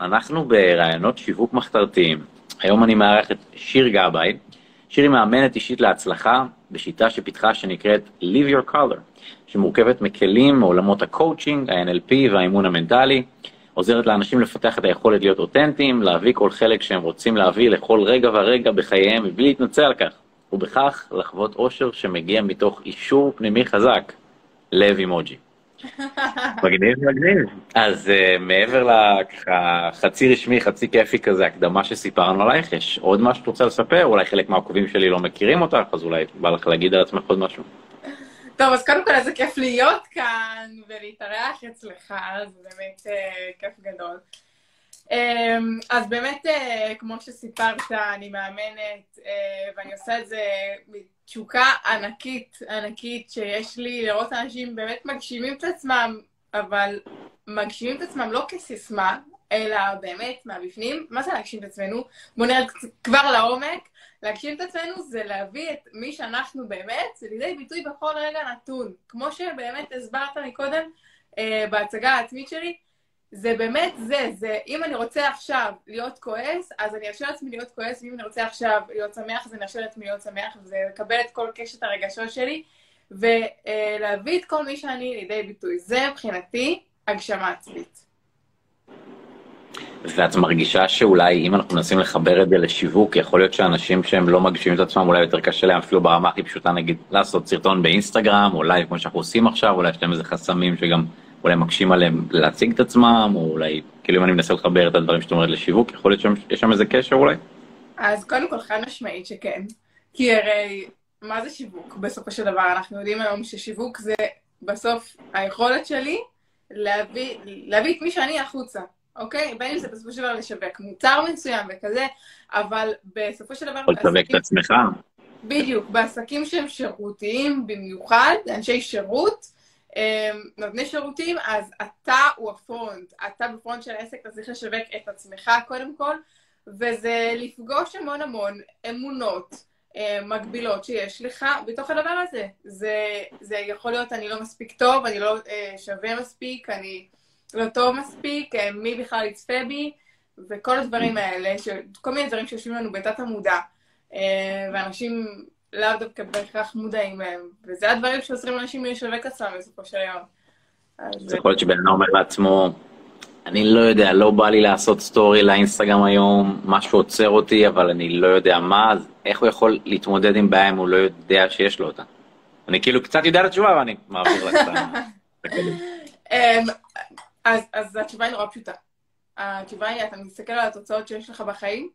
אנחנו ברעיונות שיווק מחתרתיים. היום אני מארח את שיר גבאי. שיר היא מאמנת אישית להצלחה בשיטה שפיתחה שנקראת Live Your Color, שמורכבת מכלים מעולמות הקואוצ'ינג, ה-NLP והאימון המנטלי, עוזרת לאנשים לפתח את היכולת להיות אותנטיים, להביא כל חלק שהם רוצים להביא לכל רגע ורגע בחייהם מבלי להתנצל על כך, ובכך לחוות אושר שמגיע מתוך אישור פנימי חזק, לב אימוג'י. מגניב, מגניב. אז uh, מעבר לככה חצי רשמי, חצי כיפי כזה, הקדמה שסיפרנו עלייך, יש עוד משהו שאת רוצה לספר? אולי חלק מהעוקבים שלי לא מכירים אותך, אז אולי בא לך להגיד על עצמך עוד משהו. טוב, אז קודם כל איזה כיף להיות כאן ולהתארח אצלך, זה באמת uh, כיף גדול. Um, אז באמת, uh, כמו שסיפרת, אני מאמנת, uh, ואני עושה את זה תשוקה ענקית, ענקית, שיש לי לראות אנשים באמת מגשימים את עצמם, אבל מגשימים את עצמם לא כסיסמה, אלא באמת מהבפנים. מה זה להגשים את עצמנו? בואו נרד כבר לעומק. להגשים את עצמנו זה להביא את מי שאנחנו באמת, זה לידי ביטוי בכל רגע נתון. כמו שבאמת הסברת מקודם אה, בהצגה העצמית שלי, זה באמת זה, זה אם אני רוצה עכשיו להיות כועס, אז אני ארשה לעצמי להיות כועס, ואם אני רוצה עכשיו להיות שמח, אז אני ארשה לעצמי להיות שמח, וזה לקבל את כל קשת הרגשות שלי, ולהביא את כל מי שאני לידי ביטוי. זה מבחינתי הגשמה עצמית. ואת מרגישה שאולי אם אנחנו מנסים לחבר את זה לשיווק, יכול להיות שאנשים שהם לא מגשימים את עצמם, אולי יותר קשה להם אפילו ברמה הכי פשוטה, נגיד, לעשות סרטון באינסטגרם, אולי כמו שאנחנו עושים עכשיו, אולי יש להם איזה חסמים שגם... אולי מקשים עליהם להציג את עצמם, או אולי, כאילו אם אני מנסה לחבר את הדברים שאת אומרת לשיווק, יכול להיות שיש שם איזה קשר אולי? אז קודם כל חד משמעית שכן. כי הרי, מה זה שיווק בסופו של דבר? אנחנו יודעים היום ששיווק זה בסוף היכולת שלי להביא, להביא את מי שאני החוצה, אוקיי? בין אם זה בסופו של דבר לשווק מוצר מסוים וכזה, אבל בסופו של דבר... או לשווק את עצמך. בדיוק, בעסקים שהם שירותיים במיוחד, אנשי שירות, נותני שירותים, אז אתה הוא הפרונט, אתה בפרונט של העסק, אתה צריך לשווק את עצמך קודם כל, וזה לפגוש המון המון אמונות אמ, מגבילות שיש לך בתוך הדבר הזה. זה, זה יכול להיות אני לא מספיק טוב, אני לא אה, שווה מספיק, אני לא טוב מספיק, אה, מי בכלל יצפה בי, וכל הדברים האלה. כל מיני דברים שיושבים לנו בתת המודע, אה, ואנשים לאו דווקא בהכרח מודעים להם, וזה הדברים שעוזרים לאנשים לשווק עצמם בסופו של יום. זה יכול להיות שבן אדם אומר לעצמו, אני לא יודע, לא בא לי לעשות סטורי לאינסטגרם היום, משהו עוצר אותי, אבל אני לא יודע מה, אז איך הוא יכול להתמודד עם בעיה אם הוא לא יודע שיש לו אותה? אני כאילו קצת יודע את התשובה, אבל אני מעביר לך את אמ, אז התשובה היא נורא פשוטה. התשובה היא, אתה מסתכל על התוצאות שיש לך בחיים,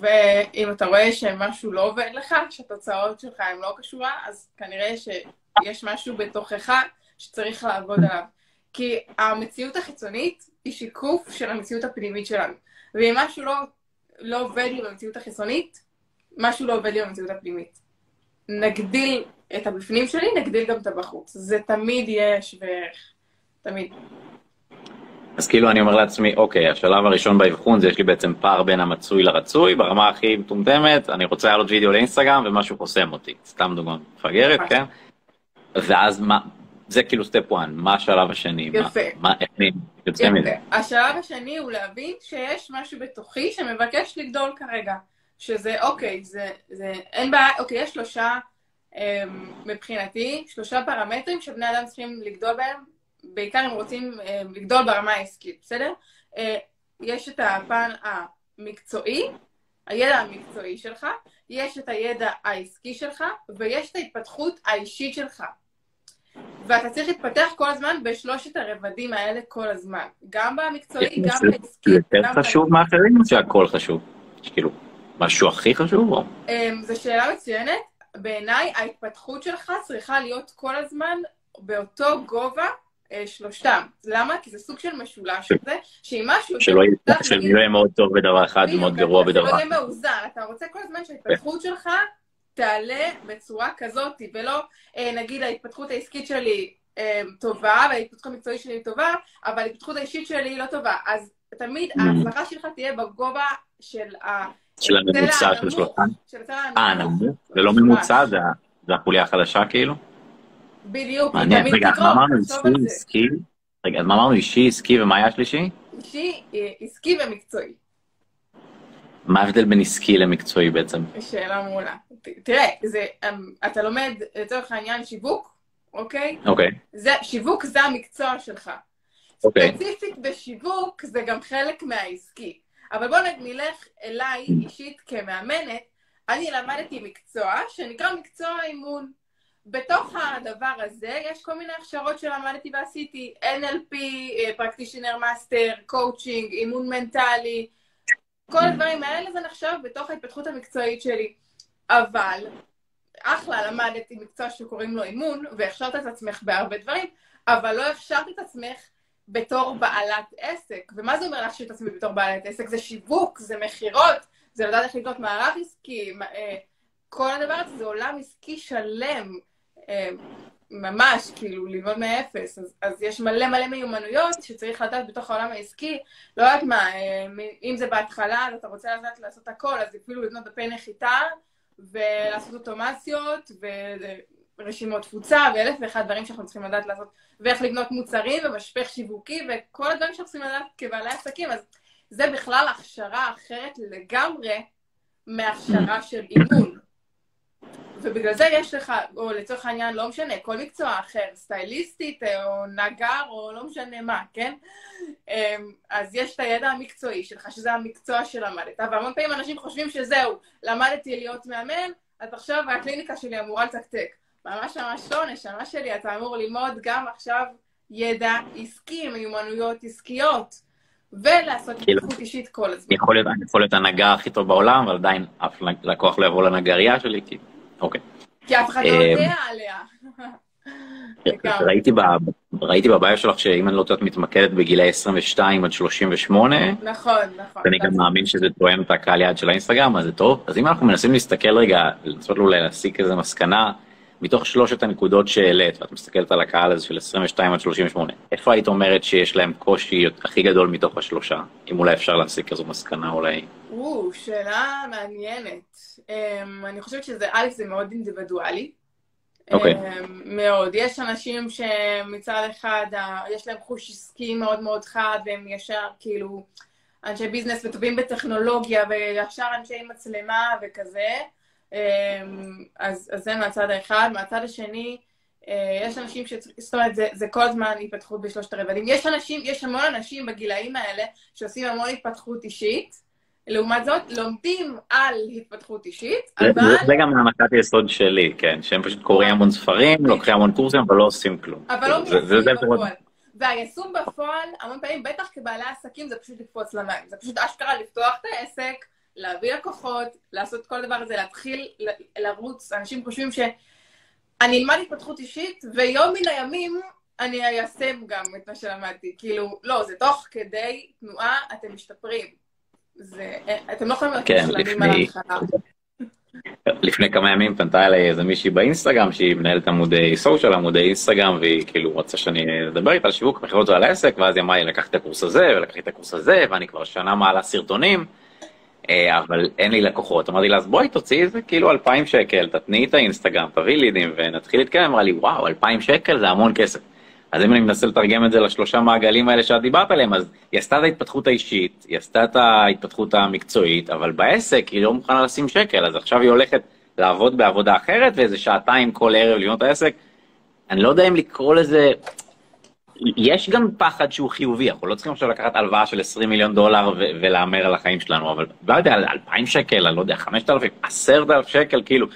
ואם אתה רואה שמשהו לא עובד לך, שהתוצאות שלך הן לא קשורה, אז כנראה שיש משהו בתוכך שצריך לעבוד עליו. כי המציאות החיצונית היא שיקוף של המציאות הפנימית שלנו. ואם משהו לא, לא עובד לי במציאות החיצונית, משהו לא עובד לי במציאות הפנימית. נגדיל את הבפנים שלי, נגדיל גם את הבחוץ. זה תמיד יהיה שווה. תמיד. אז כאילו אני אומר לעצמי, אוקיי, השלב הראשון באבחון זה יש לי בעצם פער בין המצוי לרצוי, ברמה הכי מטומטמת, אני רוצה לעלות וידאו לאינסטגרם ומשהו חוסם אותי, סתם דוגמא מפגרת, כן? ואז מה, זה כאילו סטפ 1, מה השלב השני? יפה. מה, איך אני יוצא מזה? השלב השני הוא להבין שיש משהו בתוכי שמבקש לגדול כרגע. שזה, אוקיי, זה, זה, אין בעיה, אוקיי, יש שלושה, אמ, מבחינתי, שלושה פרמטרים שבני אדם צריכים לגדול בהם בעיקר אם רוצים אה, לגדול ברמה העסקית, בסדר? אה, יש את הפן המקצועי, הידע המקצועי שלך, יש את הידע העסקי שלך, ויש את ההתפתחות האישית שלך. ואתה צריך להתפתח כל הזמן בשלושת הרבדים האלה כל הזמן. גם במקצועי, גם בעסקי. יותר חשוב מאחרים או שהכל חשוב? יש כאילו משהו הכי חשוב? אה, זו שאלה מצוינת. בעיניי ההתפתחות שלך צריכה להיות כל הזמן באותו גובה שלושתם. למה? כי זה סוג של משולש כזה, שאם משהו... שלא יהיה מאוד טוב בדבר אחד ומאוד גרוע בדבר אחד. שלא יהיה מאוזן. אתה רוצה כל הזמן שההתפתחות שלך תעלה בצורה כזאת, ולא אה, נגיד ההתפתחות העסקית שלי אה, טובה, וההתפתחות המקצועית שלי טובה, אבל ההתפתחות האישית שלי לא טובה. אז תמיד mm. ההצלחה שלך תהיה בגובה של ה... של הממוצע של שלושתם? אה, נמוך? זה לא ממוצע? זה החוליה החדשה כאילו? בדיוק, מעניין, רגע, מה אמרנו? אישי, עסקי? רגע, אז מה אמרנו? אישי, עסקי, ומה היה השלישי? אישי, עסקי ומקצועי. מה ההבדל בין עסקי למקצועי בעצם? שאלה מעולה. תראה, זה, אמ, אתה לומד לצורך העניין שיווק, אוקיי? אוקיי. זה, שיווק זה המקצוע שלך. אוקיי. ספציפית בשיווק זה גם חלק מהעסקי. אבל בואו נלך אליי אישית כמאמנת, אני למדתי מקצוע שנקרא מקצוע אימון. בתוך הדבר הזה יש כל מיני הכשרות שלמדתי ועשיתי, NLP, practitioner master, coaching, אימון מנטלי, כל הדברים האלה זה נחשב בתוך ההתפתחות המקצועית שלי. אבל, אחלה, למדתי מקצוע שקוראים לו אימון, והכשרת את עצמך בהרבה דברים, אבל לא הכשרת את עצמך בתור בעלת עסק. ומה זה אומר להכשיר את עצמי בתור בעלת עסק? זה שיווק, זה מכירות, זה לדעת איך לבנות מערך עסקי, אה, כל הדבר הזה זה עולם עסקי שלם. אה, ממש, כאילו, ללמוד מאפס. אז, אז יש מלא מלא מיומנויות שצריך לדעת בתוך העולם העסקי. לא יודעת מה, אה, אם זה בהתחלה, אז אתה רוצה לדעת לעשות הכל, אז אפילו לבנות דפי נחיתה, ולעשות אוטומציות, ורשימות תפוצה, ואלף ואחד דברים שאנחנו צריכים לדעת לעשות, ואיך לבנות מוצרים, ומשפך שיווקי, וכל הדברים שאנחנו צריכים לדעת כבעלי עסקים. אז זה בכלל הכשרה אחרת לגמרי מהכשרה של אימון. ובגלל זה יש לך, או לצורך העניין, לא משנה, כל מקצוע אחר, סטייליסטית, או נגר, או לא משנה מה, כן? אמ, אז יש את הידע המקצועי שלך, שזה המקצוע שלמדת. והמון פעמים אנשים חושבים שזהו, למדתי להיות מאמן, אז עכשיו הקליניקה שלי אמורה לתקתק. ממש ממש לא, נשמה שלי, אתה אמור ללמוד גם עכשיו ידע עסקי, מיומנויות עסקיות. ולעשות כאילו, התפתחות אישית כל הזמן. יכול להיות, יכול להיות הנגר הכי טוב בעולם, אבל עדיין אף לקוח לא יבוא לנגרייה שלי, כי... אוקיי. כי אף אחד לא אה, יודע עליה. ראיתי, ב, ראיתי בביו שלך שאם אני לא טועה, את מתמקדת בגילי 22 עד 38. נכון, נכון. ואני גם מאמין שזה תואם את הקהל יעד של האינסטגרם, אז זה טוב. אז אם אנחנו מנסים להסתכל רגע, לנסות אולי להסיק איזה מסקנה, מתוך שלושת הנקודות שהעלית, ואת מסתכלת על הקהל הזה של 22 עד 38, איפה היית אומרת שיש להם קושי הכי גדול מתוך השלושה? אם אולי אפשר להסיק איזו מסקנה אולי. או, שאלה מעניינת. Um, אני חושבת שזה, א', זה מאוד אינדיבידואלי. אוקיי. Okay. Um, מאוד. יש אנשים שמצד אחד, uh, יש להם חוש עסקי מאוד מאוד חד, והם ישר כאילו אנשי ביזנס וטובים בטכנולוגיה, וישר אנשי מצלמה וכזה. אמ, אז, אז זה מהצד האחד. מהצד השני, אה, יש אנשים ש... זאת אומרת, זה, זה כל הזמן התפתחות בשלושת הרבדים. יש אנשים, יש המון אנשים בגילאים האלה שעושים המון התפתחות אישית. לעומת זאת, לומדים על התפתחות אישית, אבל... זה גם הנחת יסוד שלי, כן, שהם פשוט קוראים המון ספרים, לוקחים המון קורסים, אבל לא עושים כלום. אבל לא מיישמים בפועל. והיישום בפועל, המון פעמים, בטח כבעלי עסקים, זה פשוט לקפוץ למים. זה פשוט אשכרה לפתוח את העסק, להביא לקוחות, לעשות כל הדבר הזה, להתחיל לרוץ. אנשים חושבים שאני אלמד התפתחות אישית, ויום מן הימים אני איישם גם את מה שלמדתי. כאילו, לא, זה תוך כדי תנועה, אתם משתפרים. זה, אתם לא יכולים להיות כן, שלמים על ההתחלה. לפני כמה ימים פנתה אליי איזה מישהי באינסטגרם שהיא מנהלת עמודי סושיאל, עמודי אינסטגרם, והיא כאילו רוצה שאני אדבר איתה על שיווק מכירות ועל העסק, ואז היא אמרה לי לקחתי את הקורס הזה ולקחתי את הקורס הזה, ואני כבר שנה מעלה סרטונים. אה, אבל אין לי לקוחות. אמרתי לה, אז בואי תוציאי איזה כאילו 2,000 שקל, תתני את האינסטגרם, תביאי לידים ונתחיל להתקדם. אמרה לי, וואו, 2,000 שקל זה המון כסף. אז אם אני מנסה לתרגם את זה לשלושה מעגלים האלה שאת דיברת עליהם, אז היא עשתה את ההתפתחות האישית, היא עשתה את ההתפתחות המקצועית, אבל בעסק היא לא מוכנה לשים שקל, אז עכשיו היא הולכת לעבוד בעבודה אחרת, ואיזה שעתיים כל ערב לבנות העסק. אני לא יודע אם לקרוא לזה, יש גם פחד שהוא חיובי, אנחנו לא צריכים עכשיו לקחת הלוואה של 20 מיליון דולר ולהמר על החיים שלנו, אבל לא יודע, על 2,000 שקל, אני לא יודע, 5,000, 10,000 שקל, כאילו,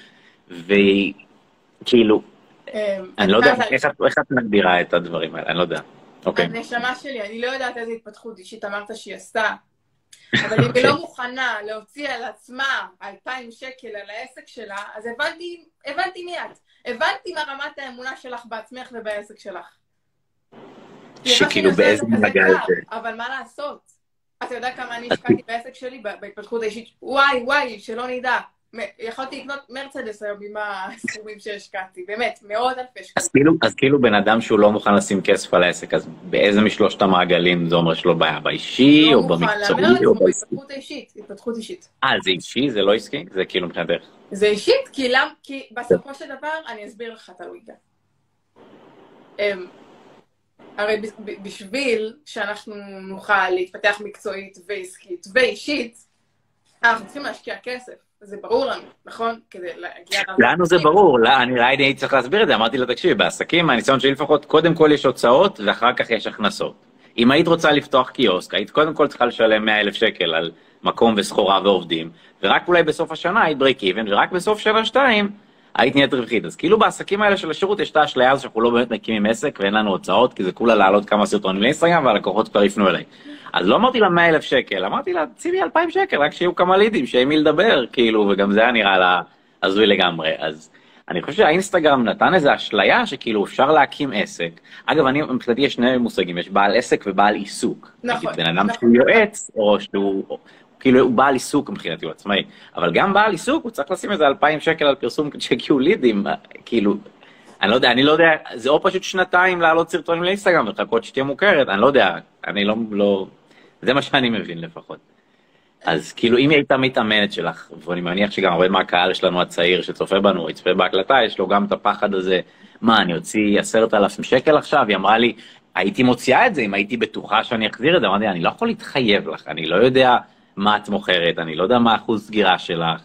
וכאילו, אמ, אני לא יודע איך את מגדירה את הדברים האלה, אני לא יודע. אוקיי. הנשמה שלי, אני לא יודעת איזה התפתחות אישית אמרת שהיא עשתה, אבל אם היא לא מוכנה להוציא על עצמה 2,000 שקל על העסק שלה, אז הבנתי, הבנתי מיד. הבנתי מה רמת האמונה שלך בעצמך ובעסק שלך. שכאילו באיזה מעגל זה. אבל מה לעשות? אתה יודע כמה אני השקעתי בעסק שלי בהתפתחות האישית? וואי, וואי, שלא נדע. יכולתי לקנות מרצדס היום עם הסכומים שהשקעתי, באמת, מאות אלפי שקלים. כאילו, אז כאילו בן אדם שהוא לא מוכן לשים כסף על העסק, אז באיזה משלושת המעגלים זה אומר שלא בעיה באישי, לא או במקצועי, או בעסקי? התפתחות אישית, התפתחות אישית. אה, זה אישי? זה לא עסקי? זה כאילו מבחינתך. זה אישית, כי בסופו של דבר, אני אסביר לך, תלוי גם. הרי בשביל שאנחנו נוכל להתפתח מקצועית ועסקית ואישית, אנחנו צריכים להשקיע כסף. זה ברור לנו, נכון? כדי להגיע... לנו זה ברור, לא, אני הייתי צריך להסביר את זה, אמרתי לה, תקשיבי, בעסקים, מהניסיון שלי לפחות, קודם כל יש הוצאות ואחר כך יש הכנסות. אם היית רוצה לפתוח קיוסק, היית קודם כל צריכה לשלם 100 אלף שקל על מקום וסחורה ועובדים, ורק אולי בסוף השנה היית break even, ורק בסוף שנה שתיים היית נהיית רווחית. אז כאילו בעסקים האלה של השירות יש את האשליה הזו שאנחנו לא באמת מקימים עסק ואין לנו הוצאות, כי זה כולה להעלות כמה סרטונים לאינסטגרם והלקוחות כבר יפנו אליי. אז לא אמרתי לה 100 אלף שקל, אמרתי לה, שימי 2,000 שקל, רק שיהיו כמה לידים, שיהיה מי לדבר, כאילו, וגם זה היה נראה לה הזוי לגמרי. אז אני חושב שהאינסטגרם נתן איזו אשליה שכאילו אפשר להקים עסק. אגב, אני, מבחינתי יש שני מושגים, יש בעל עסק ובעל עיסוק. נכון. בן אדם נכון. שהוא יועץ, או שהוא... כאילו הוא בעל עיסוק מבחינתי, הוא עצמאי. אבל גם בעל עיסוק, הוא צריך לשים איזה 2,000 שקל על פרסום שיגיעו לידים, כאילו, אני לא יודע, אני לא יודע, זה או פשוט שנתיים לעלות סרטונים לאינסטגרם ולחכות שתהיה מוכרת, אני לא יודע, אני לא, לא, זה מה שאני מבין לפחות. אז כאילו אם היא הייתה מתאמנת שלך, ואני מניח שגם הרבה מהקהל שלנו הצעיר שצופה בנו, יצפה בהקלטה, יש לו גם את הפחד הזה, מה, אני אוציא עשרת אלפים שקל עכשיו? היא אמרה לי, הייתי מוציאה את זה אם הייתי בטוחה שאני אחזיר את זה, אמרתי, אני לא יכול להתחייב לך, אני לא יודע מה את מוכרת, אני לא יודע מה אחוז סגירה שלך,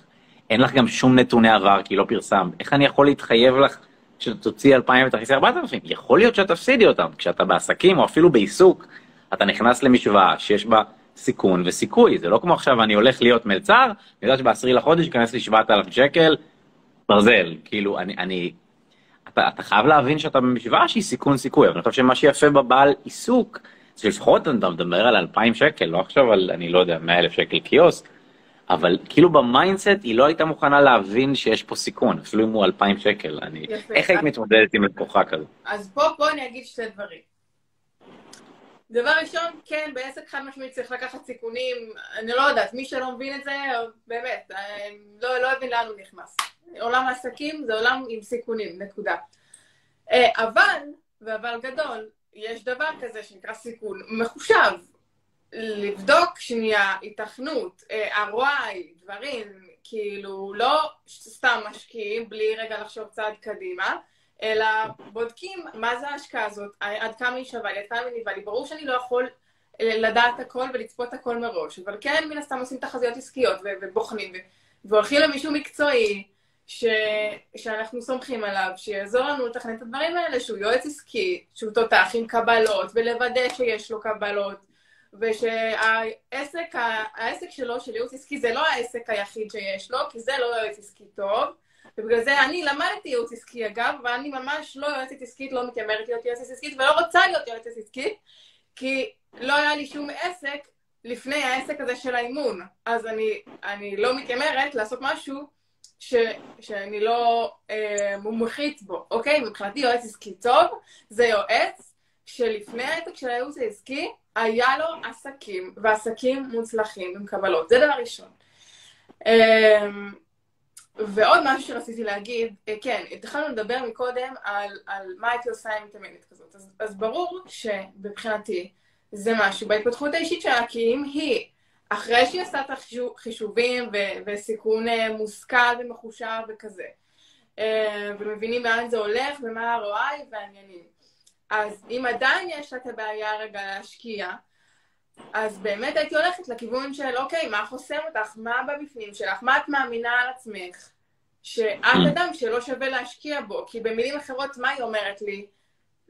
אין לך גם שום נתוני עבר כי לא פרסמת, איך אני יכול להתחייב לך שתוציא 2,000 ותכניסי 4,000? יכול להיות שאת תפסידי אותם, כשאתה בעסקים או אפילו בעיסוק, אתה נכנס למשוואה שיש בה סיכון וסיכוי, זה לא כמו עכשיו אני הולך להיות מלצר, אני יודע שבעשירי לחודש ייכנס לי 7,000 שקל, ברזל, כאילו אני, אני אתה, אתה חייב להבין שאתה במשוואה שהיא סיכון סיכוי, אבל אני חושב שמה שיפה בבעל עסק, זה לפחות אתה מדבר על 2,000 שקל, לא עכשיו על, אני לא יודע, 100,000 שקל קיוסק, אבל כאילו ב mindset היא לא הייתה מוכנה להבין שיש פה סיכון, אפילו אם הוא 2,000 שקל. אני... יפה. איך היית מתמודדת עם לקוחה כזו? אז פה, פה אני אגיד שתי דברים. דבר ראשון, כן, בעסק חד משמעית צריך לקחת סיכונים, אני לא יודעת, מי שלא מבין את זה, באמת, לא, לא הבין לאן הוא נכנס. עולם העסקים זה עולם עם סיכונים, נקודה. אה, אבל, ואבל גדול, יש דבר כזה שנקרא סיכון מחושב. לבדוק שנייה התכנות, אה, ROI, דברים, כאילו, לא סתם משקיעים בלי רגע לחשוב צעד קדימה, אלא בודקים מה זה ההשקעה הזאת, עד כמה היא שווה לי, עד כמה היא ניבה לי. ברור שאני לא יכול לדעת הכל ולצפות הכל מראש, אבל כן, מן הסתם עושים תחזיות עסקיות ובוחנים, והולכים למישהו מקצועי, ש... שאנחנו סומכים עליו, שיעזור לנו לתכנן את הדברים האלה, שהוא יועץ עסקי, שהוא תותח עם קבלות, ולוודא שיש לו קבלות, ושהעסק העסק שלו, של ייעוץ עסקי, זה לא העסק היחיד שיש לו, כי זה לא יועץ עסקי טוב, ובגלל זה אני למדתי ייעוץ עסקי אגב, ואני ממש לא יועצת עסקית, לא מתיימרת להיות יועצת עסקית, ולא רוצה להיות יועצת עסקית, כי לא היה לי שום עסק לפני העסק הזה של האימון. אז אני, אני לא מתיימרת לעשות משהו ש, שאני לא אה, מומחית בו, אוקיי? מבחינתי יועץ עסקי טוב זה יועץ שלפני העסק של הייעוץ העסקי היה לו עסקים, ועסקים מוצלחים עם קבלות. זה דבר ראשון. אה, ועוד משהו שרציתי להגיד, אה, כן, התחלנו לדבר מקודם על, על מה הייתי עושה עם מתאמנת כזאת. אז, אז ברור שמבחינתי זה משהו בהתפתחות האישית שלה, כי אם היא, אחרי שהיא עשתה את החישובים ו- וסיכון אה, מושכל ומחושב וכזה, אה, ומבינים לאן זה הולך ומה ה-ROI והעניינים, אז אם עדיין יש לה את הבעיה רגע להשקיע, אז באמת הייתי הולכת לכיוון של, אוקיי, מה חוסם אותך? מה בבפנים שלך? מה את מאמינה על עצמך? שאת mm. אדם שלא שווה להשקיע בו. כי במילים אחרות, מה היא אומרת לי?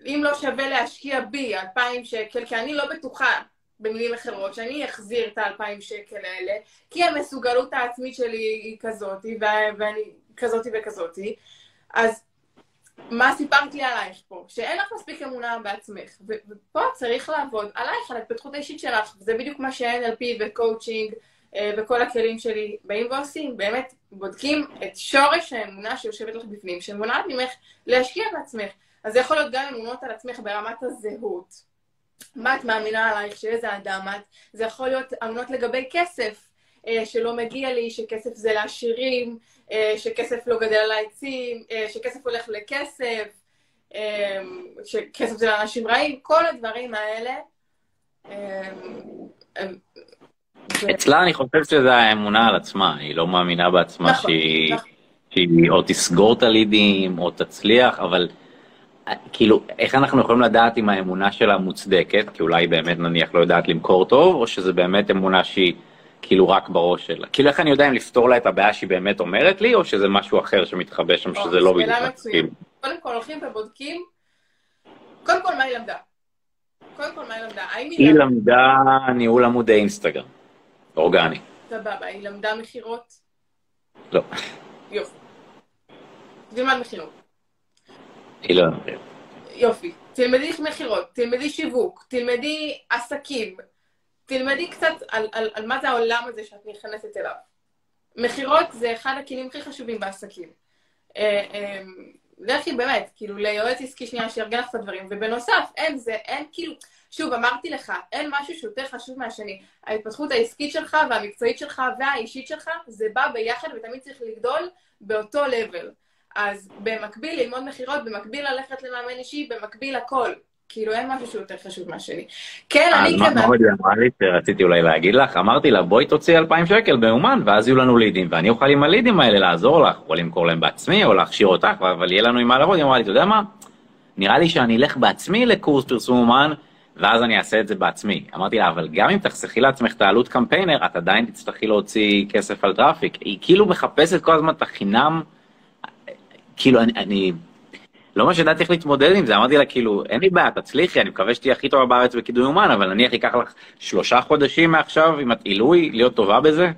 אם לא שווה להשקיע בי 2,000 שקל, כי אני לא בטוחה, במילים אחרות, שאני אחזיר את ה-2,000 שקל האלה, כי המסוגלות העצמית שלי היא כזאתי, ואני כזאתי וכזאתי, אז מה סיפרת לי עלייך פה? שאין לך מספיק אמונה בעצמך, ופה צריך לעבוד עלייך, על ההתפתחות האישית שלך, וזה בדיוק מה ש-NLP וקואוצ'ינג אה, וכל הכלים שלי באים ועושים, באמת בודקים את שורש האמונה שיושבת לך בפנים, שמונעת ממך להשקיע בעצמך. אז זה יכול להיות גם אמונות על עצמך ברמת הזהות. מה את מאמינה עלייך, שאיזה אדם את? זה יכול להיות אמונות לגבי כסף, אה, שלא מגיע לי, שכסף זה לעשירים, אה, שכסף לא גדל על העצים, אה, שכסף הולך לכסף, שכסף זה לאנשים רעים, כל הדברים האלה. אצלה אני חושב שזה האמונה על עצמה, היא לא מאמינה בעצמה נכון, שהיא, נכון. שהיא או תסגור את הלידים או תצליח, אבל כאילו, איך אנחנו יכולים לדעת אם האמונה שלה מוצדקת, כי אולי היא באמת נניח לא יודעת למכור טוב, או שזה באמת אמונה שהיא כאילו רק בראש שלה? כאילו, איך אני יודע אם לפתור לה את הבעיה שהיא באמת אומרת לי, או שזה משהו אחר שמתחבא שם, שזה לא בדיוק. מצוינת. קודם כל הולכים ובודקים, קודם כל מה היא למדה. קודם כל מה היא למדה. היא למדה ניהול עמודי אינסטגרם, אורגני. סבבה, היא למדה מכירות? לא. יופי. תלמד מכירות. למדה. יופי. תלמדי מכירות, תלמדי שיווק, תלמדי עסקים, תלמדי קצת על, על, על מה זה העולם הזה שאת נכנסת אליו. מכירות זה אחד הכלים הכי חשובים בעסקים. אה, אה, לכי באמת, כאילו ליועץ עסקי שנייה שיארגן לך את הדברים, ובנוסף, אין זה, אין כאילו, שוב, אמרתי לך, אין משהו שיותר חשוב מהשני. ההתפתחות העסקית שלך והמקצועית שלך והאישית שלך, זה בא ביחד ותמיד צריך לגדול באותו level. אז במקביל ללמוד מכירות, במקביל ללכת למאמן אישי, במקביל הכל. כאילו אין משהו שהוא יותר חשוב מהשני. כן, אני כמאמן... אז מה מאוד אמרה לי, רציתי אולי להגיד לך, אמרתי לה, בואי תוציא 2,000 שקל באומן, ואז יהיו לנו לידים, ואני אוכל עם הלידים האלה לעזור לך, או למכור להם בעצמי, או להכשיר אותך, אבל יהיה לנו עם מה לעבוד. היא אמרה לי, אתה יודע מה? נראה לי שאני אלך בעצמי לקורס פרסום ממומן, ואז אני אעשה את זה בעצמי. אמרתי לה, אבל גם אם תחסכי לעצמך את העלות קמפיינר, את עדיין תצטרכי להוציא כסף על traffic. היא כאילו מחפשת כל הזמן את החינם, כאילו, אני, אני לא ממש ידעתי איך להתמודד עם זה, אמרתי לה, כאילו, אין לי בעיה, תצליחי, אני מקווה שתהיי הכי טובה בארץ בקידום ממומן, אבל נניח ייקח לך שלושה חודשים מעכשיו, עם עילוי, להיות טובה בזה,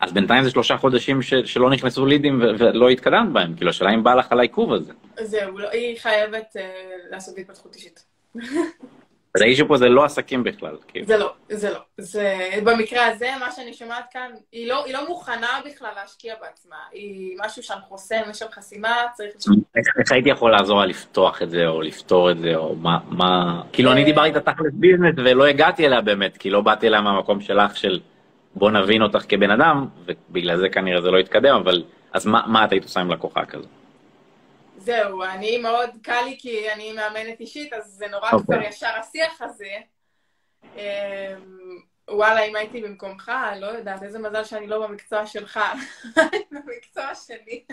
אז בינתיים זה שלושה חודשים ש, שלא נכנסו לידים ולא התקדמת בהם, כאילו, השאלה אם בא לך על העיכוב הזה. זהו, לא, היא חייבת uh, לעשות התפתחות אישית. אז האישו פה זה לא עסקים בכלל. כאילו. זה לא, זה לא. זה, במקרה הזה, מה שאני שומעת כאן, היא לא, היא לא מוכנה בכלל להשקיע בעצמה. היא משהו שם חוסם, יש שם חסימה, צריך... איך, איך הייתי יכול לעזור לה לפתוח את זה, או לפתור את זה, או מה... מה... כאילו, אני דיברתי איתה תכלס ביזנס, ולא הגעתי אליה באמת, כי לא באתי אליה מהמקום שלך של בוא נבין אותך כבן אדם, ובגלל זה כנראה זה לא יתקדם, אבל... אז מה, מה את היית עושה עם לקוחה כזו? זהו, אני מאוד קל לי כי אני מאמנת אישית, אז זה נורא okay. אוקיי. כבר ישר השיח הזה. אמ, וואלה, אם הייתי במקומך, לא יודעת, איזה מזל שאני לא במקצוע שלך, במקצוע שלי.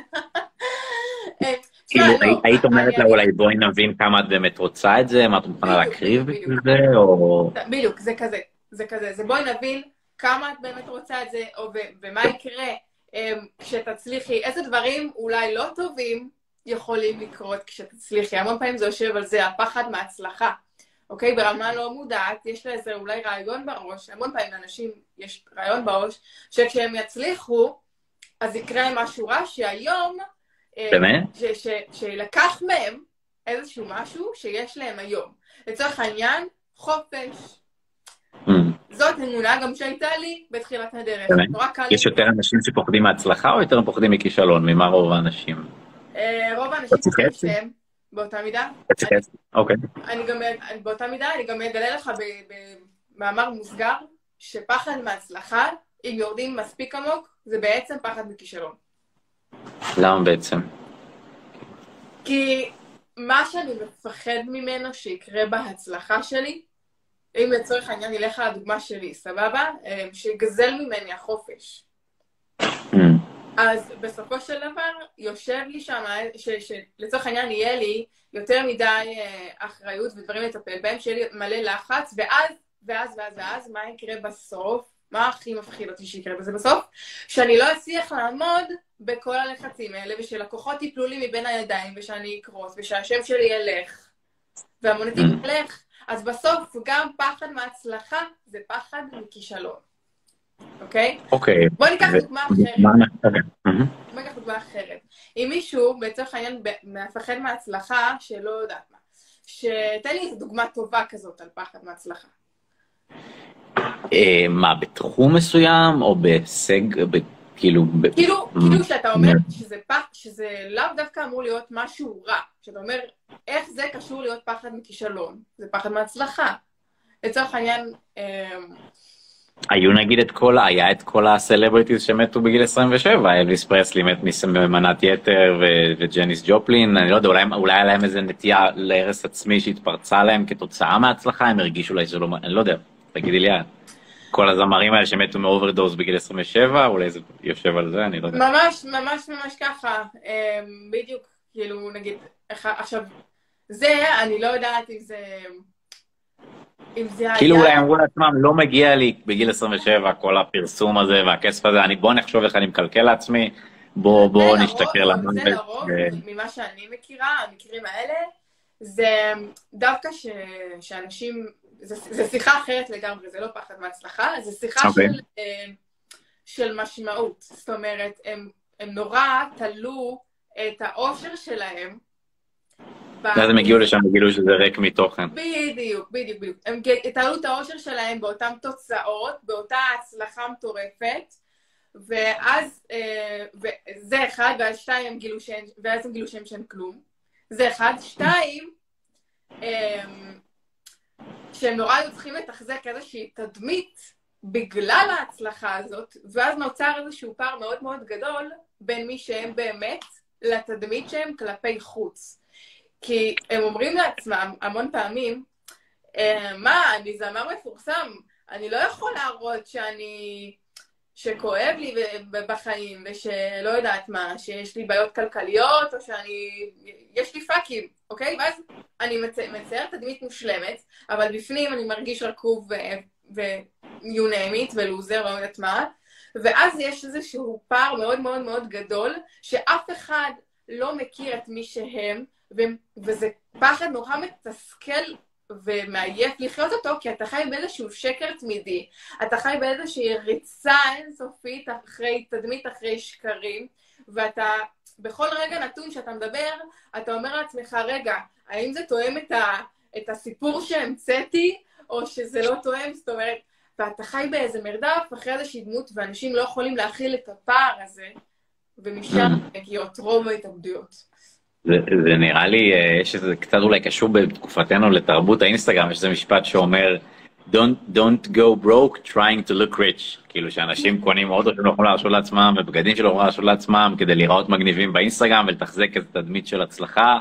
אה, כאילו, לא, היית אומרת לה אולי בואי נבין כמה את באמת רוצה את זה, מה את מוכנה להקריב בשביל זה, או... בדיוק, זה כזה, זה כזה, זה בואי נבין כמה את באמת רוצה את זה, ומה יקרה אמ, כשתצליחי, איזה דברים אולי לא טובים, יכולים לקרות כשתצליחי. המון פעמים זה יושב על זה, הפחד מההצלחה. אוקיי? ברמה לא מודעת, יש לה איזה אולי רעיון בראש, המון פעמים לאנשים יש רעיון בראש, שכשהם יצליחו, אז יקרה משהו רע שהיום... אה, באמת? שלקח מהם איזשהו משהו שיש להם היום. לצורך העניין, חופש. Mm. זאת אמונה גם שהייתה לי בתחילת הדרך. יש יותר אנשים שפוחדים מהצלחה או יותר פוחדים מכישלון? ממה רוב האנשים? אה, רוב האנשים חושבים שהם באותה מידה. אוקיי. אני גם, באותה מידה, אני גם אגלה לך במאמר מוסגר, שפחד מהצלחה, אם יורדים מספיק עמוק, זה בעצם פחד מכישלון. למה בעצם? כי מה שאני מפחד ממנו שיקרה בהצלחה שלי, אם לצורך העניין נלך על הדוגמה שלי, סבבה? אה, שיגזל ממני החופש. אז בסופו של דבר יושב לי שם, שלצורך העניין יהיה לי יותר מדי אה, אחריות ודברים לטפל בהם, שיהיה לי מלא לחץ, ואז, ואז, ואז, ואז, מה יקרה בסוף? מה הכי מפחיד אותי שיקרה בזה בסוף? שאני לא אצליח לעמוד בכל הלחצים האלה, ושלקוחות ייפלו לי מבין הידיים, ושאני אקרוס, ושהשם שלי ילך, והמונטים mm. ילך. אז בסוף גם פחד מהצלחה זה פחד מכישלון. אוקיי? אוקיי. בוא ניקח דוגמה אחרת. בוא ניקח דוגמה אחרת. אם מישהו, לצורך העניין, מפחד מהצלחה, שלא יודעת מה, שתן לי דוגמה טובה כזאת על פחד מהצלחה. אה, מה, בתחום מסוים, או בהישג, כאילו... כאילו, כאילו שאתה אומר שזה פח, שזה לאו דווקא אמור להיות משהו רע. שאתה אומר, איך זה קשור להיות פחד מכישלון? זה פחד מהצלחה. לצורך העניין, אמ, היו נגיד את כל, היה את כל הסלבריטיז שמתו בגיל 27, אלוויס פרסלי מת ממנת יתר וג'ניס ג'ופלין, אני לא יודע, אולי, אולי היה להם איזה נטייה להרס עצמי שהתפרצה להם כתוצאה מההצלחה, הם הרגישו אולי שלא, אני לא יודע, תגידי לי כל הזמרים האלה שמתו מאוברדוז בגיל 27, אולי זה יושב על זה, אני לא יודע. ממש, ממש ממש ככה, אמ, בדיוק, כאילו, נגיד, עכשיו, זה, אני לא יודעת אם זה... אם זה היה... כאילו אולי אמרו לעצמם, לא מגיע לי בגיל 27 כל הפרסום הזה והכסף הזה, אני בוא נחשוב איך אני מקלקל לעצמי, בוא, בוא נשתכר למון. זה לרוב, ממה שאני מכירה, המקרים האלה, זה דווקא ש... שאנשים, זה שיחה אחרת לגמרי, זה לא פחד מהצלחה, זה שיחה okay. אוקיי. של, אה, של משמעות. זאת אומרת, הם, הם נורא תלו את האושר שלהם ואז הם הגיעו לשם וגילו שזה ריק מתוכן. בדיוק, בדיוק, בדיוק. הם תעלו את האושר שלהם באותן תוצאות, באותה הצלחה מטורפת, ואז, אה, זה אחד, ואז שתיים הם גילו שאין, ואז הם גילו שהם שאין כלום. זה אחד. שתיים, אה, שהם נורא היו צריכים לתחזק איזושהי תדמית בגלל ההצלחה הזאת, ואז נוצר איזשהו פער מאוד מאוד גדול בין מי שהם באמת לתדמית שהם כלפי חוץ. כי הם אומרים לעצמם המון פעמים, אה, מה, אני זמר מפורסם, אני לא יכול להראות שאני... שכואב לי בחיים, ושלא יודעת מה, שיש לי בעיות כלכליות, או שאני... יש לי פאקים, אוקיי? ואז אני מציירת תדמית מושלמת, אבל בפנים אני מרגיש רקוב ו-you name it, ולוזר, לא יודעת מה, ואז יש איזשהו פער מאוד מאוד מאוד גדול, שאף אחד לא מכיר את מי שהם, ו- וזה פחד נורא מתסכל ומעייף לחיות אותו, כי אתה חי באיזשהו שקר תמידי. אתה חי באיזושהי ריצה אינסופית אחרי תדמית, אחרי שקרים, ואתה, בכל רגע נתון שאתה מדבר, אתה אומר לעצמך, רגע, האם זה תואם את, ה, את הסיפור שהמצאתי, או שזה לא תואם? זאת אומרת, ואתה חי באיזה מרדף אחרי איזושהי דמות, ואנשים לא יכולים להכיל את הפער הזה, ומשם מגיעות רוב ההתאבדויות. זה, זה נראה לי, אה, יש איזה קצת אולי קשור בתקופתנו לתרבות האינסטגרם, יש איזה משפט שאומר, Don't, don't go broke trying to look rich. כאילו שאנשים קונים אוטו שהם לא יכולים להרשות לעצמם ובגדים שלא יכולים להרשות לעצמם כדי להיראות מגניבים באינסטגרם ולתחזק איזה תדמית של הצלחה.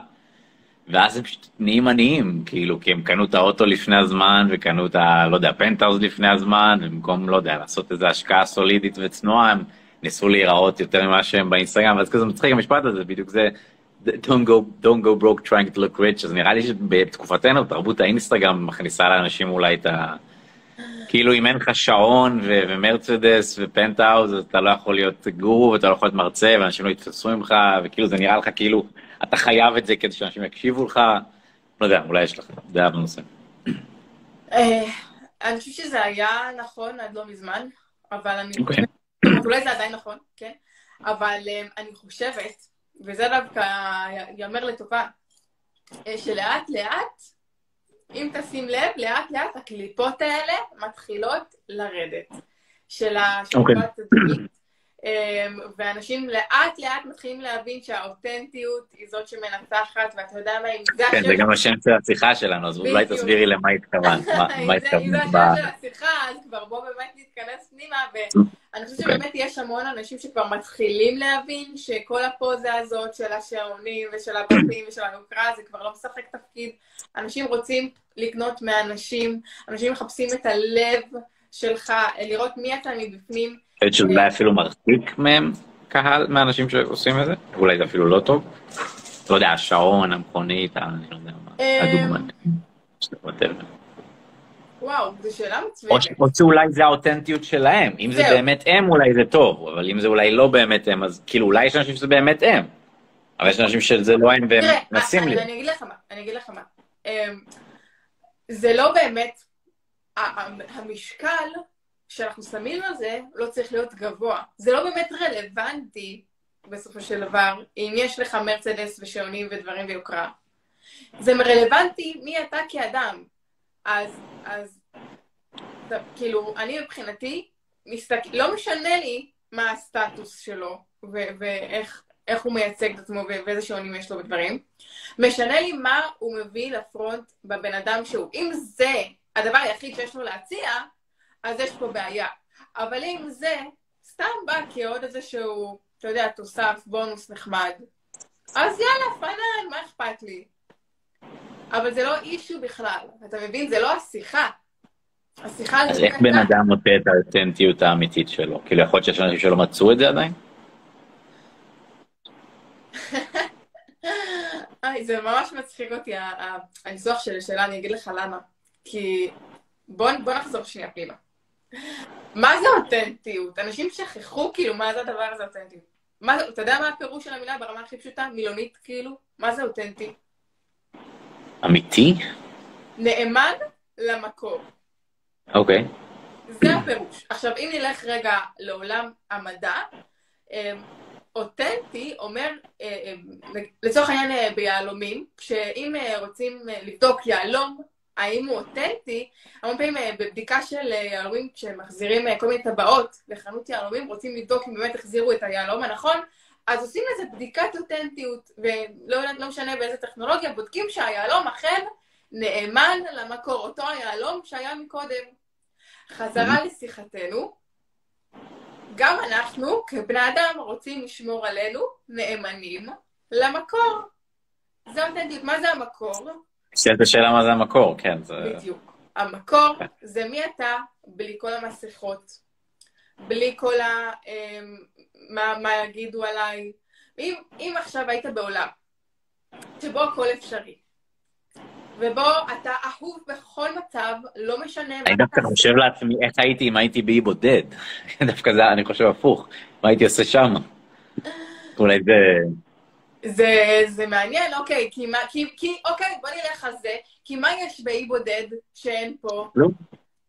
ואז הם פשוט נהיים עניים, כאילו, כי הם קנו את האוטו לפני הזמן וקנו את ה... לא יודע, פנטהאוז לפני הזמן, ובמקום, לא יודע, לעשות איזו השקעה סולידית וצנועה, הם ניסו להיראות יותר ממה שהם באינסטגרם, ואז כזה מצחיק המשפט הזה, בדיוק זה, don't go, don't go broke trying to look rich, אז נראה לי שבתקופתנו תרבות האינסטגרם מכניסה לאנשים אולי את ה... כאילו אם אין לך שעון ו- ומרצדס ופנטהאוז, אז אתה לא יכול להיות גורו ואתה לא יכול להיות מרצה ואנשים לא יתפסו ממך, וכאילו זה נראה לך כאילו אתה חייב את זה כדי שאנשים יקשיבו לך, לא יודע, אולי יש לך דעה בנושא. אה, אני חושבת שזה היה נכון עד לא מזמן, אבל אני אוקיי. חושבת, אולי זה עדיין נכון, כן? אבל אה, אני חושבת וזה דווקא ייאמר לטובה, אה, שלאט לאט, אם תשים לב, לאט לאט הקליפות האלה מתחילות לרדת. של השקפת okay. אמ, ואנשים לאט לאט מתחילים להבין שהאותנטיות היא זאת שמנצחת, ואתה יודע מה, אם זה כן, זה גם השם של השיחה שלנו, אז אולי תסבירי למה התכוונת, מה התכוונת. אם זה השם של השיחה, אז כבר בוא באמת נתכנס פנימה, ואני חושבת אוקיי. שבאמת יש המון אנשים שכבר מתחילים להבין שכל הפוזה הזאת של השעונים ושל הבתים ושל היוקרה, זה כבר לא משחק תפקיד. אנשים רוצים לקנות מאנשים, אנשים מחפשים את הלב שלך, לראות מי אתה מבפנים. חושבת שזה אולי אפילו מרחיק מהם קהל, מהאנשים שעושים את זה? אולי זה אפילו לא טוב? לא יודע, השעון, המכונית, אני לא יודע מה, אמ, הדוגמא. וואו, זו שאלה מצוינת. או שאולי זה האותנטיות שלהם. אם זה באמת הם, אולי זה טוב, אבל אם זה אולי לא באמת הם, אז כאילו אולי יש אנשים שזה באמת הם. אבל יש אנשים שזה לא הם והם מנסים לי. אני אגיד לך מה, אני אגיד לך מה. אמ, זה לא באמת, המשקל שאנחנו שמים על זה לא צריך להיות גבוה. זה לא באמת רלוונטי בסופו של דבר, אם יש לך מרצדס ושעונים ודברים ויוקרה. זה רלוונטי מי אתה כאדם. אז, אז כאילו, אני מבחינתי, מסתק... לא משנה לי מה הסטטוס שלו ו- ואיך הוא מייצג את עצמו ואיזה שעונים יש לו בדברים. משנה לי מה הוא מביא לפרונט בבן אדם שהוא. אם זה הדבר היחיד שיש לו להציע, אז יש פה בעיה. אבל אם זה סתם בא כעוד איזשהו, אתה יודע, תוסף, בונוס נחמד, אז יאללה, פאנן, מה אכפת לי? אבל זה לא אישו בכלל, אתה מבין? זה לא השיחה. השיחה... אז איך בן אדם מוצא את האותנטיות האמיתית שלו? כאילו, יכול להיות שיש אנשים שלא מצאו את זה עדיין? היי, זה ממש מצחיק אותי, הניסוח של השאלה, אני אגיד לך למה. כי בוא, בוא נחזור שנייה פנימה. מה זה אותנטיות? אנשים שכחו כאילו מה זה הדבר הזה אותנטיות. מה זה, אתה יודע מה הפירוש של המילה ברמה הכי פשוטה? מילונית כאילו? מה זה אותנטי? אמיתי? נאמן למקור. אוקיי. זה הפירוש. עכשיו, אם נלך רגע לעולם המדע, אמ, אותנטי אומר, אה, אה, לצורך העניין אה, ביהלומים, שאם אה, רוצים אה, לבדוק יהלום, האם הוא אותנטי, הרבה פעמים אה, בבדיקה של אה, יהלומים, כשמחזירים אה, כל מיני טבעות לחנות יהלומים, רוצים לבדוק אם באמת החזירו את היהלום הנכון, אז עושים לזה בדיקת אותנטיות, ולא לא משנה באיזה טכנולוגיה, בודקים שהיהלום אכן נאמן למקור, אותו היהלום שהיה מקודם. חזרה לשיחתנו, גם אנחנו, כבני אדם, רוצים לשמור עלינו נאמנים למקור. זה אותנטיות. מה זה המקור? שאלת השאלה מה זה המקור, כן. זה... בדיוק. המקור זה מי אתה בלי כל המסכות, בלי כל ה... אמ, מה, מה יגידו עליי. אם, אם עכשיו היית בעולם שבו הכל אפשרי, ובו אתה אהוב בכל מצב, לא משנה מה אני דווקא חושב לעצמי איך הייתי אם הייתי באי בודד. דווקא זה, אני חושב הפוך. מה הייתי עושה שם? אולי זה... זה, זה מעניין, אוקיי, כי מה, כי, כי, אוקיי, בוא נלך על זה, כי מה יש באי בודד שאין פה? לא.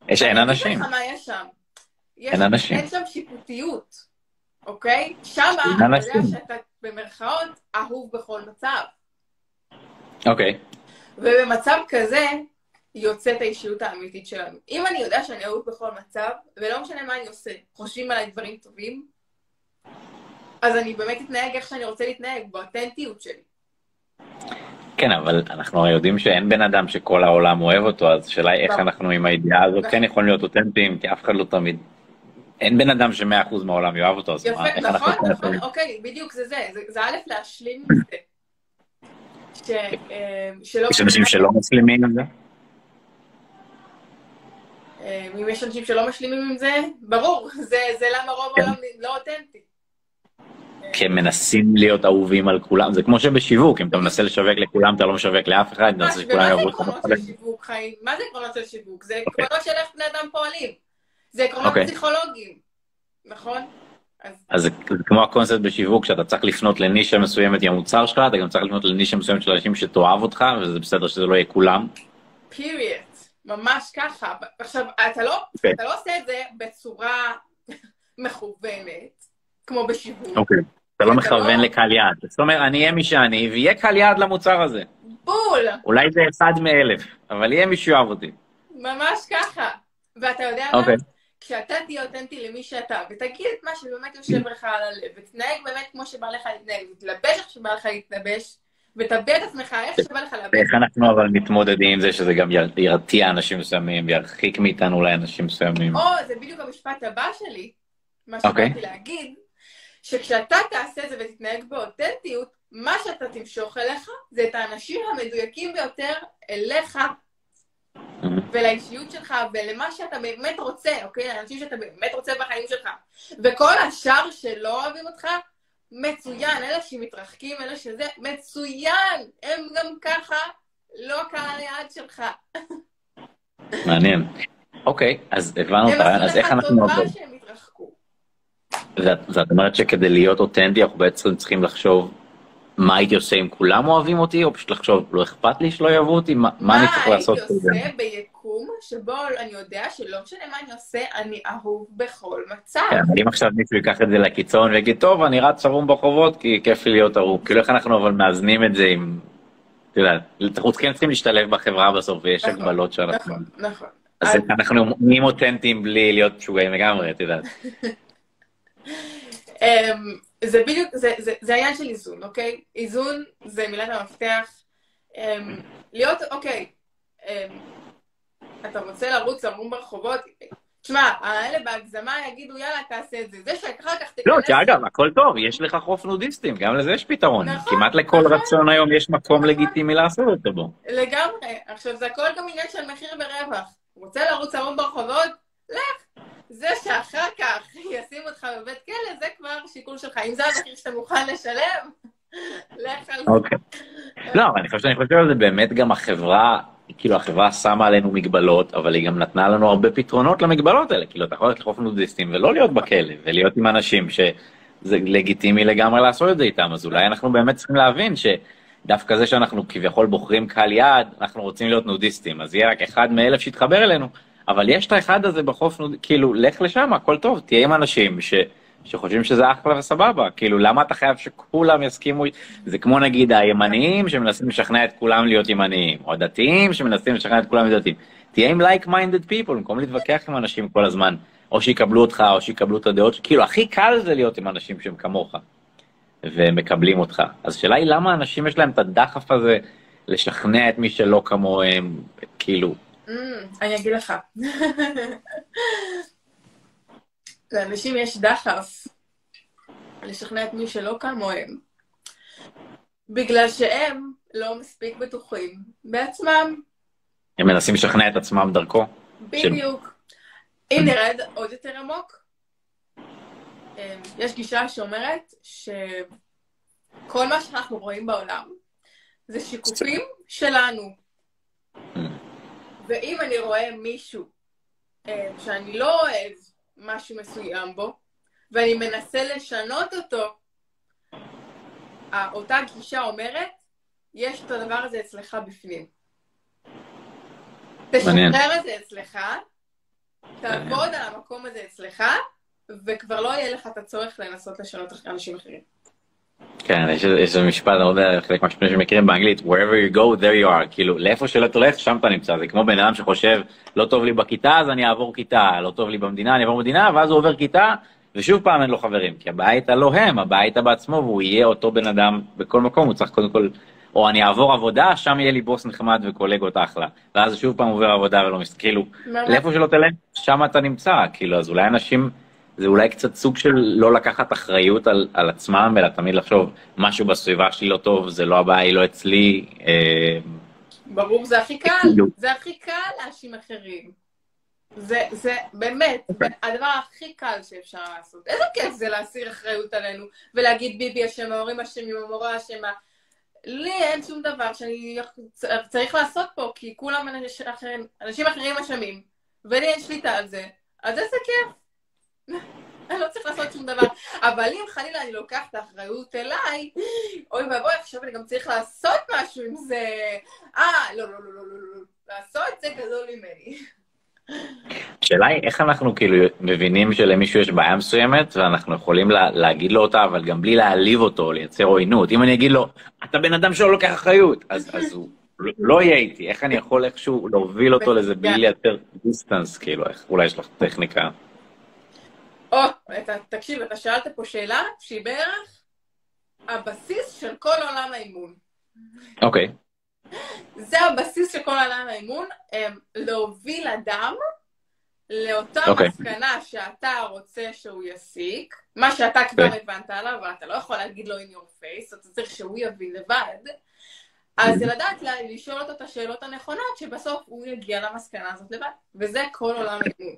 יש אין אני אגיד אנשים. לך מה יש שם. יש, אין אנשים. אין שם שיפוטיות, אוקיי? שמה אתה יודע אנשים. שאתה במרכאות אהוב בכל מצב. אוקיי. ובמצב כזה יוצאת האישיות האמיתית שלנו. אם אני יודע שאני אהוב בכל מצב, ולא משנה מה אני עושה, חושבים עליי דברים טובים, אז אני באמת אתנהג איך שאני רוצה להתנהג, באותנטיות שלי. כן, אבל אנחנו הרי יודעים שאין בן אדם שכל העולם אוהב אותו, אז השאלה היא איך. אנחנו עם הידיעה הזאת נכון. כן יכולים להיות אותנטיים, כי אף אחד לא תמיד... אין בן אדם שמאה אחוז מהעולם יאהב אותו, אז יפה, מה, איך אנחנו נכון, כן נכון, יכולים... אוקיי, בדיוק זה זה. זה, זה א', להשלים עם זה. ש, שלא... יש אנשים שלא מסלימים עם זה? אה, אם יש אנשים שלא משלימים עם זה, ברור, זה, זה למה רוב כן. העולם לא אותנטי. כי הם מנסים להיות אהובים על כולם, זה כמו שבשיווק, אם אתה מנסה לשווק לכולם, אתה לא משווק לאף אחד, אתה מנסה שכולם ומה זה יאהבו אותך. עקרונות של שיווק חיים? מה זה עקרונות של שיווק? זה עקרונות של איך בני אדם פועלים. זה עקרונות אוקיי. פסיכולוגיים, נכון? אז זה זה כמו הקונספט בשיווק, שאתה צריך לפנות לנישה מסוימת עם המוצר שלך, אתה גם צריך לפנות לנישה מסוימת של אנשים שתאהב אותך, וזה בסדר שזה לא יהיה כולם. פיריט, ממש ככה. עכשיו, אתה לא, אוקיי. אתה לא עושה את זה בצורה מכוונת, כמו בשיווק. אוקיי. אתה לא מכוון לקהל יעד. זאת אומרת, אני אהיה מי שאני, ויהיה קהל יעד למוצר הזה. בול, אולי זה אחד מאלף, אבל יהיה מי שיאהב אותי. ממש ככה. ואתה יודע מה? אוקיי. כשאתה תהיה אותנטי למי שאתה, ותגיד את מה שבאמת יושב לך על הלב, ותתנהג באמת כמו שבא לך להתנהג, ותתלבש איך שבא לך להתלבש, ותביע את עצמך איך שבא לך לאבד. ואיך אנחנו אבל מתמודדים עם זה שזה גם יר- ירתיע אנשים מסוימים, וירחיק מאיתנו אולי אנשים מסוימים. או, זה בדיוק המשפט הבא שלי, מה אוקיי. שבאתי להגיד, שכשאתה תעשה את זה ותתנהג באותנטיות, מה שאתה תמשוך אליך זה את האנשים המדויקים ביותר אליך. ולאישיות שלך ולמה שאתה באמת רוצה, אוקיי? לאנשים שאתה באמת רוצה בחיים שלך. וכל השאר שלא אוהבים אותך, מצוין. אלה שמתרחקים, אלה שזה, מצוין. הם גם ככה לא קהל היעד שלך. מעניין. אוקיי, אז הבנו את הם הרעיון, אז עשו איך לך אנחנו... טובה שהם התרחקו. ואת ואת אומרת שכדי להיות אותנטי אנחנו בעצם צריכים לחשוב מה הייתי עושה אם כולם אוהבים אותי, או פשוט לחשוב לא אכפת לי שלא יאהבו אותי, מה מה אני צריך לעשות? מה הייתי עושה ביקום שבו אני יודע שלא משנה מה אני עושה, אני אהוב בכל מצב. כן, אבל אם עכשיו מישהו ייקח את זה לקיצון ויגיד, טוב, אני רץ ערום ברחובות כי כיף לי להיות ערום. כאילו איך אנחנו אבל מאזנים את זה עם... אתה יודע, אנחנו כן צריכים להשתלב בחברה בסוף, ויש נכון, הגבלות שאנחנו... נכון, נכון. אז אנחנו נהיים אותנטיים בלי להיות משוגעים לגמרי, את יודעת. אמ, זה בדיוק, זה, זה, זה העניין של איזון, אוקיי? איזון זה מילת המפתח. אמ, להיות, אוקיי, אמ, אתה רוצה לרוץ ערום ברחובות? תשמע, האלה בהגזמה יגידו, יאללה, תעשה את זה. זה שאחר כך תיכנס... לא, כי אגב, הכל טוב, יש לך חוף נודיסטים, גם לזה יש פתרון. נכון, כמעט לכל נכון. רצון היום יש מקום נכון. לגיטימי לעשות אותו בו. לגמרי. עכשיו, זה הכל גם עניין של מחיר ורווח. רוצה לרוץ ערום ברחובות? לך. זה שאחר כך ישים אותך בבית כלא, זה כבר שיקול שלך. אם זה המחיר שאתה מוכן לשלם, לך על זה. אוקיי. לא, אני חושב שאני חושב על זה באמת גם החברה, כאילו החברה שמה עלינו מגבלות, אבל היא גם נתנה לנו הרבה פתרונות למגבלות האלה. כאילו אתה יכול ללכת לחוף נודיסטים ולא להיות בכלא, ולהיות עם אנשים שזה לגיטימי לגמרי לעשות את זה איתם, אז אולי אנחנו באמת צריכים להבין שדווקא זה שאנחנו כביכול בוחרים קהל יעד, אנחנו רוצים להיות נודיסטים, אז יהיה רק אחד מאלף שיתחבר אלינו, אבל יש את האחד הזה בחוף כאילו לך לשם, הכל טוב, תהיה עם אנשים ש... שחושבים שזה אחלה וסבבה, כאילו למה אתה חייב שכולם יסכימו, זה כמו נגיד הימניים שמנסים לשכנע את כולם להיות ימניים, או הדתיים שמנסים לשכנע את כולם להיות דתיים. תהיה עם like-minded people, במקום להתווכח עם אנשים כל הזמן, או שיקבלו אותך, או שיקבלו את הדעות, כאילו הכי קל זה להיות עם אנשים שהם כמוך, ומקבלים אותך. אז השאלה היא למה אנשים יש להם את הדחף הזה לשכנע את מי שלא כמוהם, כאילו. Mm, אני אגיד לך. לאנשים יש דחף לשכנע את מי שלא כמוהם, בגלל שהם לא מספיק בטוחים בעצמם. הם מנסים לשכנע את עצמם דרכו? בדיוק. אם נרד עוד יותר עמוק, אמ, יש גישה שאומרת שכל מה שאנחנו רואים בעולם זה שיקופים שלנו. ואם אני רואה מישהו אמ, שאני לא אוהב, משהו מסוים בו, ואני מנסה לשנות אותו, אותה גישה אומרת, יש את הדבר הזה אצלך בפנים. תשחרר את זה אצלך, תעבוד על המקום הזה אצלך, וכבר לא יהיה לך את הצורך לנסות לשנות אנשים אחרים. כן, יש איזה משפט, אני לא יודע, חלק מהשפטים שמכירים באנגלית, wherever you go, there you are, כאילו, לאיפה שלא תלך, שם אתה נמצא, זה כמו בן אדם שחושב, לא טוב לי בכיתה, אז אני אעבור כיתה, לא טוב לי במדינה, אני אעבור מדינה, ואז הוא עובר כיתה, ושוב פעם אין לו חברים, כי הבעיה הייתה לא הם, הבעיה הייתה בעצמו, והוא יהיה אותו בן אדם בכל מקום, הוא צריך קודם כל, או אני אעבור עבודה, שם יהיה לי בוס נחמד וקולגות אחלה, ואז שוב פעם עובר עבודה ולא מסתכל, כאילו, לאיפה שלא תלך, שם אתה נמצא, כאילו, אז אולי אנשים... זה אולי קצת סוג של לא לקחת אחריות על, על עצמם, אלא תמיד לחשוב, משהו בסביבה שלי לא טוב, זה לא הבעיה, היא לא אצלי. אה... ברור, זה הכי קל, זה הכי קל להאשים אחרים. זה, זה באמת, okay. אוקיי. הדבר הכי קל שאפשר לעשות. איזה כיף זה להסיר אחריות עלינו, ולהגיד ביבי אשם, ההורים אשמים, המורה אשמה. לי אין שום דבר שאני צריך לעשות פה, כי כולם אנשים אחרים אשמים, ולי אין שליטה על זה. אז איזה כיף. אני לא צריך לעשות שום דבר. אבל אם חלילה אני לוקח את האחריות אליי, אוי ואבוי, עכשיו אני גם צריך לעשות משהו עם זה. אה, לא, לא, לא, לא, לא, לא. לעשות זה גדול ממני. השאלה היא איך אנחנו כאילו מבינים שלמישהו יש בעיה מסוימת ואנחנו יכולים לה, להגיד לו אותה אבל גם בלי להעליב אותו לייצר עוינות אם אני אגיד לו אתה בן אדם שלא לוקח אחריות אז, אז הוא לא יהיה איתי איך אני יכול איכשהו להוביל אותו לזה בלי לייצר דיסטנס כאילו איך אולי יש לך טכניקה. או, אתה, תקשיב, אתה שאלת פה שאלה שהיא בערך הבסיס של כל עולם האימון. אוקיי. Okay. זה הבסיס של כל עולם האימון, להוביל אדם לאותה okay. אוקיי. מסקנה שאתה רוצה שהוא יסיק, מה שאתה כבר okay. כן. הבנת עליו, אבל אתה לא יכול להגיד לו in your face, אתה צריך שהוא יבין לבד. אז זה לדעת לשאול אותו את השאלות הנכונות, שבסוף הוא יגיע למסקנה הזאת לבד. וזה כל עולם האימון.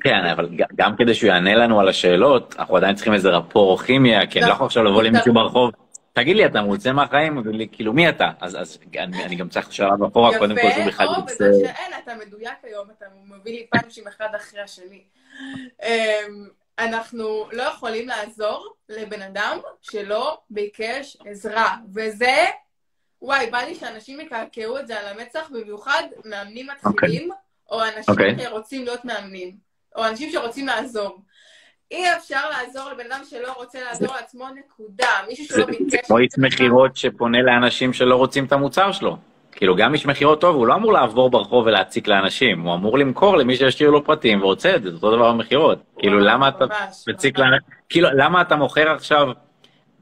כן, אבל גם כדי שהוא יענה לנו על השאלות, אנחנו עדיין צריכים איזה רפור או כימיה, כי אני לא יכול עכשיו לבוא למישהו ברחוב, תגיד לי, אתה מרוצה מהחיים? כאילו, מי אתה? אז אני גם צריך שלב אחורה, קודם כל שהוא בכלל יפה, או בזה שאין, אתה מדויק היום, אתה מביא לי פאנצ'ים אחד אחרי השני. אמ, אנחנו לא יכולים לעזור לבן אדם שלא ביקש עזרה, וזה, וואי, בא לי שאנשים יקעקעו את זה על המצח, במיוחד מאמנים מתחילים, או אנשים אוקיי. שרוצים להיות מאמנים. או אנשים שרוצים לעזור. אי אפשר לעזור לבן אדם שלא רוצה לעזור לעצמו, נקודה. מישהו שלא ביקש... זה כמו איש מכירות שפונה לאנשים שלא רוצים את המוצר שלו. כאילו, גם איש מכירות טוב, הוא לא אמור לעבור ברחוב ולהציק לאנשים, הוא אמור למכור למי שישאיר לו פרטים ורוצה את זה, זה אותו דבר במכירות. כאילו, למה אתה מציק לאנשים... כאילו, למה אתה מוכר עכשיו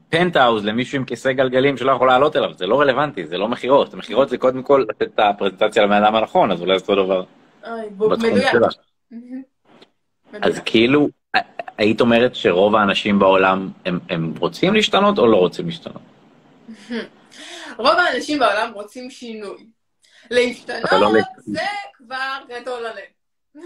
פנטהאוז למישהו עם כיסא גלגלים שלא יכול לעלות אליו? זה לא רלוונטי, זה לא מכירות. מכירות זה קודם כל לתת את הפרזנטציה לבן אדם הנכון, אז אולי זה אותו דבר. אוי, מדויק. אז כאילו, היית אומרת שרוב האנשים בעולם, הם, הם רוצים להשתנות או לא רוצים להשתנות? רוב האנשים בעולם רוצים שינוי. להשתנות לא זה כבר גדול עליהם.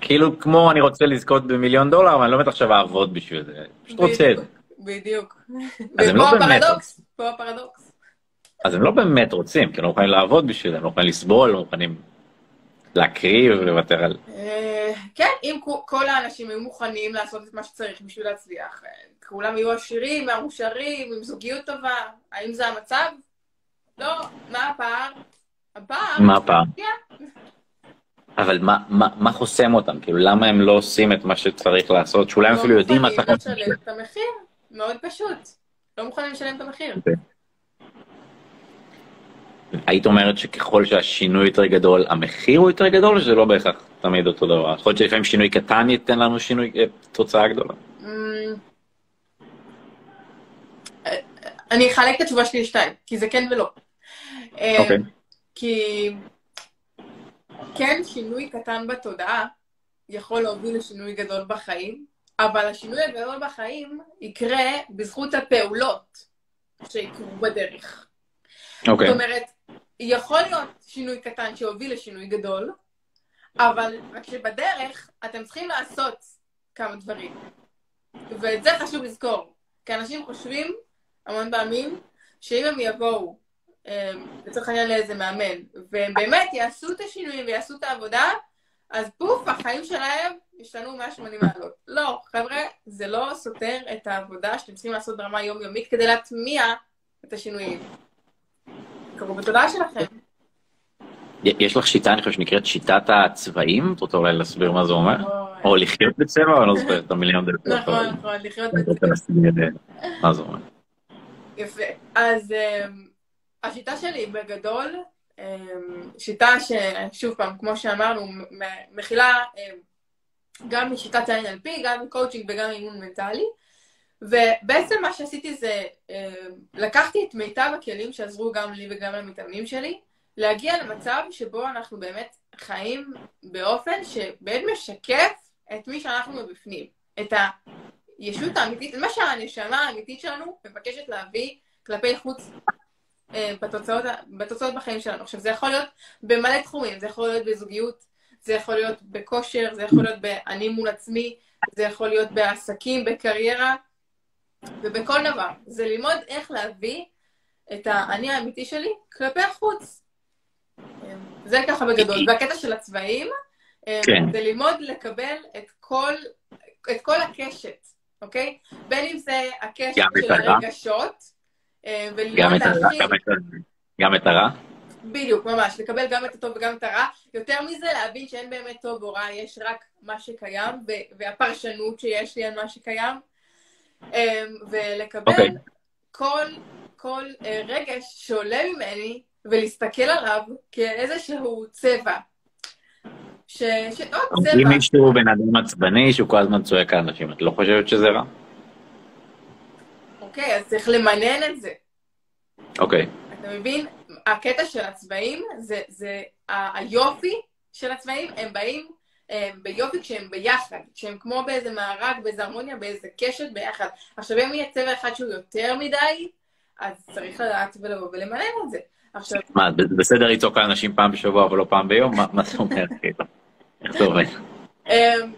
כאילו, כמו אני רוצה לזכות במיליון דולר, אבל אני לא באמת עכשיו אעבוד בשביל זה, פשוט רוצה את זה. בדיוק. ופה לא הפרדוקס, פה הפרדוקס. אז הם לא באמת רוצים, כי הם לא מוכנים לעבוד בשביל זה, הם לא מוכנים לסבול, לא מוכנים להקריב, לוותר על... אה, כן, אם כל האנשים היו מוכנים לעשות את מה שצריך בשביל להצליח, אה, כולם יהיו עשירים, מאושרים, עם זוגיות טובה, האם זה המצב? לא, מה הפער? הפער... מה הפער? אבל מה, מה, מה חוסם אותם? כאילו, למה הם לא עושים את מה שצריך לעשות? שאולי הם אפילו יודעים מה צריך לעשות. לא מוכנים לשלם את המחיר, מאוד פשוט. לא מוכנים לשלם את המחיר. היית אומרת שככל שהשינוי יותר גדול, המחיר הוא יותר גדול, או שזה לא בהכרח תמיד אותו דבר? יכול להיות שלפעמים שינוי קטן ייתן לנו שינוי, אה, תוצאה גדולה. Mm. אני אחלק את התשובה שלי לשתיים, כי זה כן ולא. אה, אוקיי. כי כן, שינוי קטן בתודעה יכול להוביל לשינוי גדול בחיים, אבל השינוי הגדול בחיים יקרה בזכות הפעולות שיקרו בדרך. אוקיי. זאת אומרת, יכול להיות שינוי קטן שהוביל לשינוי גדול, אבל רק שבדרך אתם צריכים לעשות כמה דברים. ואת זה חשוב לזכור. כי אנשים חושבים המון פעמים שאם הם יבואו, אמ, לצורך העניין לאיזה מאמן, והם באמת יעשו את השינויים ויעשו את העבודה, אז פוף, החיים שלהם השתנו 180 מעלות. לא, חבר'ה, זה לא סותר את העבודה שאתם צריכים לעשות ברמה יומיומית כדי להטמיע את השינויים. קרו בתודעה שלכם. יש לך שיטה, אני חושב, שנקראת שיטת הצבעים? את רוצה אולי להסביר מה זה אומר? או לחיות בצבע, אני לא זוכר את המיליון דקות. נכון, נכון, לחיות בצבע. מה זה אומר? יפה. אז אמ, השיטה שלי בגדול, אמ, שיטה ששוב פעם, כמו שאמרנו, מכילה אמ, גם משיטת ה-NLP, גם מקואוצ'ינג וגם אימון מנטלי. ובעצם מה שעשיתי זה, לקחתי את מיטב הכלים שעזרו גם לי וגם למתאמנים שלי, להגיע למצב שבו אנחנו באמת חיים באופן שבאמת משקף את מי שאנחנו מבפנים, את הישות האמיתית, את מה שהנשמה האמיתית שלנו מבקשת להביא כלפי חוץ אה, בתוצאות, בתוצאות בחיים שלנו. עכשיו, זה יכול להיות במלא תחומים, זה יכול להיות בזוגיות, זה יכול להיות בכושר, זה יכול להיות באני מול עצמי, זה יכול להיות בעסקים, בקריירה, ובכל דבר. זה ללמוד איך להביא את האני האמיתי שלי כלפי החוץ. זה ככה בגדול. והקטע של הצבעים, כן. זה ללמוד לקבל את כל, את כל הקשת, אוקיי? בין אם זה הקשת של הרגשות, אה, גם את הרע, גם את הרע? בדיוק, ממש, לקבל גם את הטוב וגם את הרע. יותר מזה, להבין שאין באמת טוב או רע, יש רק מה שקיים, והפרשנות שיש לי על מה שקיים. אמ, ולקבל okay. אוקיי. כל, כל אה, רגש שעולה ממני ולהסתכל עליו כאיזשהו צבע. ש... ש... עוד צבע. אם מישהו בן אדם עצבני שהוא כל הזמן צועק על אנשים, את לא חושבת שזה רע? אוקיי, אז צריך למנן את זה. אוקיי. אתה מבין? הקטע של הצבעים זה, זה היופי של הצבעים, הם באים ביופי כשהם ביחד, כשהם כמו באיזה מארג, באיזה הרמוניה, באיזה קשת ביחד. עכשיו, אם יהיה צבע אחד שהוא יותר מדי, אז צריך לדעת ולבוא ולמלא את זה. עכשיו... מה, בסדר לצעוק על אנשים פעם בשבוע אבל לא פעם ביום? מה זה אומר? כאילו? איך זה עובד? אמ,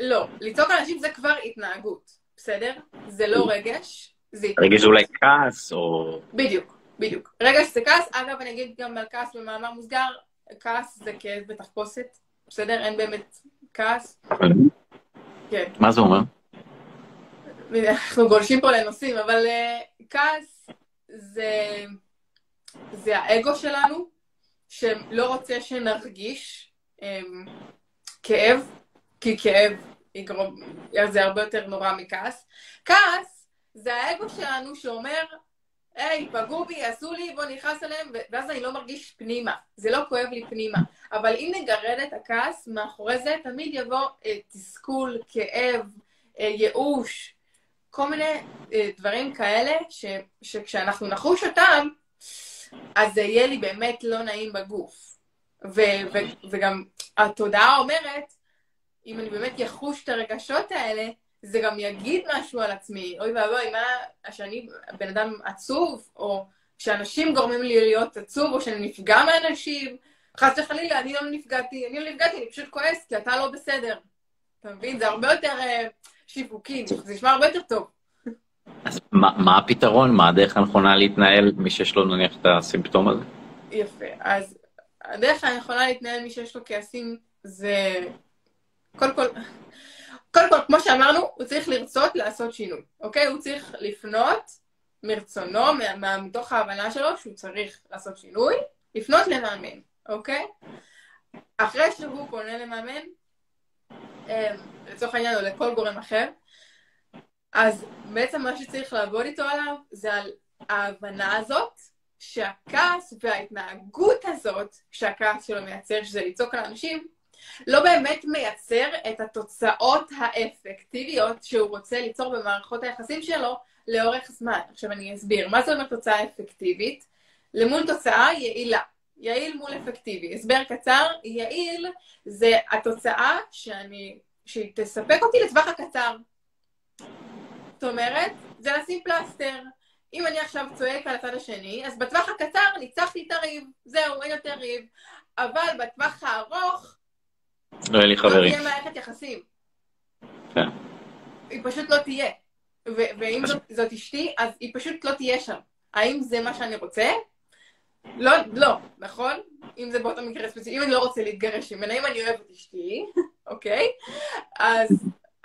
לא, לצעוק על אנשים זה כבר התנהגות, בסדר? זה לא רגש, זה התנהגות. רגש אולי כעס, או... בדיוק, בדיוק. רגש זה כעס, אגב, אני אגיד גם על כעס במאמר מוסגר, כעס זה כאב בתחפושת. בסדר? אין באמת כעס. כן. מה זה אומר? אנחנו גולשים פה לנושאים, אבל uh, כעס זה, זה האגו שלנו, שלא רוצה שנרגיש um, כאב, כי כאב יגרום, זה הרבה יותר נורא מכעס. כעס זה האגו שלנו שאומר, היי, פגעו בי, עשו לי, בוא נכנס אליהם, ואז אני לא מרגיש פנימה. זה לא כואב לי פנימה. אבל אם נגרד את הכעס, מאחורי זה תמיד יבוא אה, תסכול, כאב, אה, ייאוש, כל מיני אה, דברים כאלה, ש, שכשאנחנו נחוש אותם, אז זה יהיה לי באמת לא נעים בגוף. ו, ו, וגם התודעה אומרת, אם אני באמת יחוש את הרגשות האלה, זה גם יגיד משהו על עצמי. אוי ואבוי, מה, שאני בן אדם עצוב, או שאנשים גורמים לי להיות עצוב, או שאני נפגע מאנשים, חס וחלילה, אני לא נפגעתי, אני לא נפגעתי, אני פשוט כועס, כי אתה לא בסדר. אתה מבין? זה הרבה יותר uh, שיווקי, זה נשמע הרבה יותר טוב. אז מה, מה הפתרון? מה הדרך הנכונה להתנהל מי שיש לו נניח את הסימפטום הזה? יפה. אז הדרך הנכונה להתנהל מי שיש לו כעסים זה... קודם כל, קודם כל, כמו שאמרנו, הוא צריך לרצות לעשות שינוי, אוקיי? הוא צריך לפנות מרצונו, מתוך ההבנה שלו שהוא צריך לעשות שינוי, לפנות למאמן, אוקיי? אחרי שהוא פונה למאמן, אמ, לצורך העניין או לכל גורם אחר, אז בעצם מה שצריך לעבוד איתו עליו זה על ההבנה הזאת שהכעס וההתנהגות הזאת שהכעס שלו מייצר, שזה לצעוק על אנשים, לא באמת מייצר את התוצאות האפקטיביות שהוא רוצה ליצור במערכות היחסים שלו לאורך זמן. עכשיו אני אסביר. מה זה אומר תוצאה אפקטיבית? למול תוצאה יעילה. יעיל מול אפקטיבי. הסבר קצר, יעיל זה התוצאה שאני, שהיא תספק אותי לטווח הקצר. זאת אומרת, זה לשים פלסטר. אם אני עכשיו צועק על הצד השני, אז בטווח הקצר ניצחתי את הריב. זהו, אין יותר ריב. אבל בטווח הארוך, לא יהיה לי חברים. לא תהיה מערכת יחסים. כן. היא פשוט לא תהיה. ואם זאת, זאת אשתי, אז היא פשוט לא תהיה שם. האם זה מה שאני רוצה? לא, לא, נכון? אם זה באותו מקרה ספציפי, אם אני לא רוצה להתגרש ממנה, אם אני אוהבת אשתי, אוקיי? אז,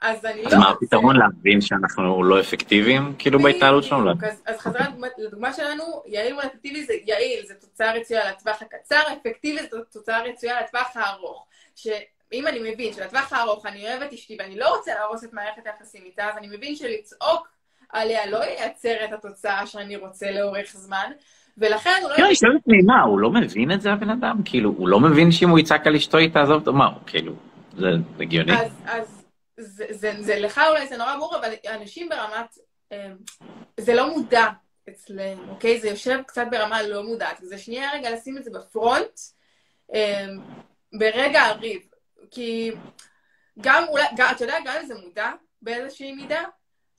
אז אני לא. אז מה הפתרון להבין שאנחנו לא אפקטיביים, כאילו, בהתנהלות שלנו? אז, אז חזרה לדוגמה שלנו, יעיל מול אפקטיבי זה יעיל, זה תוצאה רצויה לטווח הקצר, אפקטיבי זה תוצאה רצויה לטווח הארוך. שאם אני מבין שלטווח הארוך אני אוהבת אשתי ואני לא רוצה להרוס את מערכת היחסים איתה, אז אני מבין שלצעוק עליה לא ייצר את התוצאה שאני רוצה לאורך זמן, ולכן הוא לא... תראה, אני שואלת לי, מה, הוא לא מבין את זה הבן אדם? כאילו, הוא לא מבין שאם הוא יצעק על אשתו היא תעזוב אותו? מה, כאילו, זה הגיוני? אז, אז זה, זה, זה, לך אולי זה נורא ברור, אבל אנשים ברמת... אה, זה לא מודע אצלם, אוקיי? זה יושב קצת ברמה לא מודעת, וזה שנייה רגע לשים את זה בפרונט. אה, ברגע הריב. כי גם אולי, גם, אתה יודע, גם אם זה מודע באיזושהי מידה,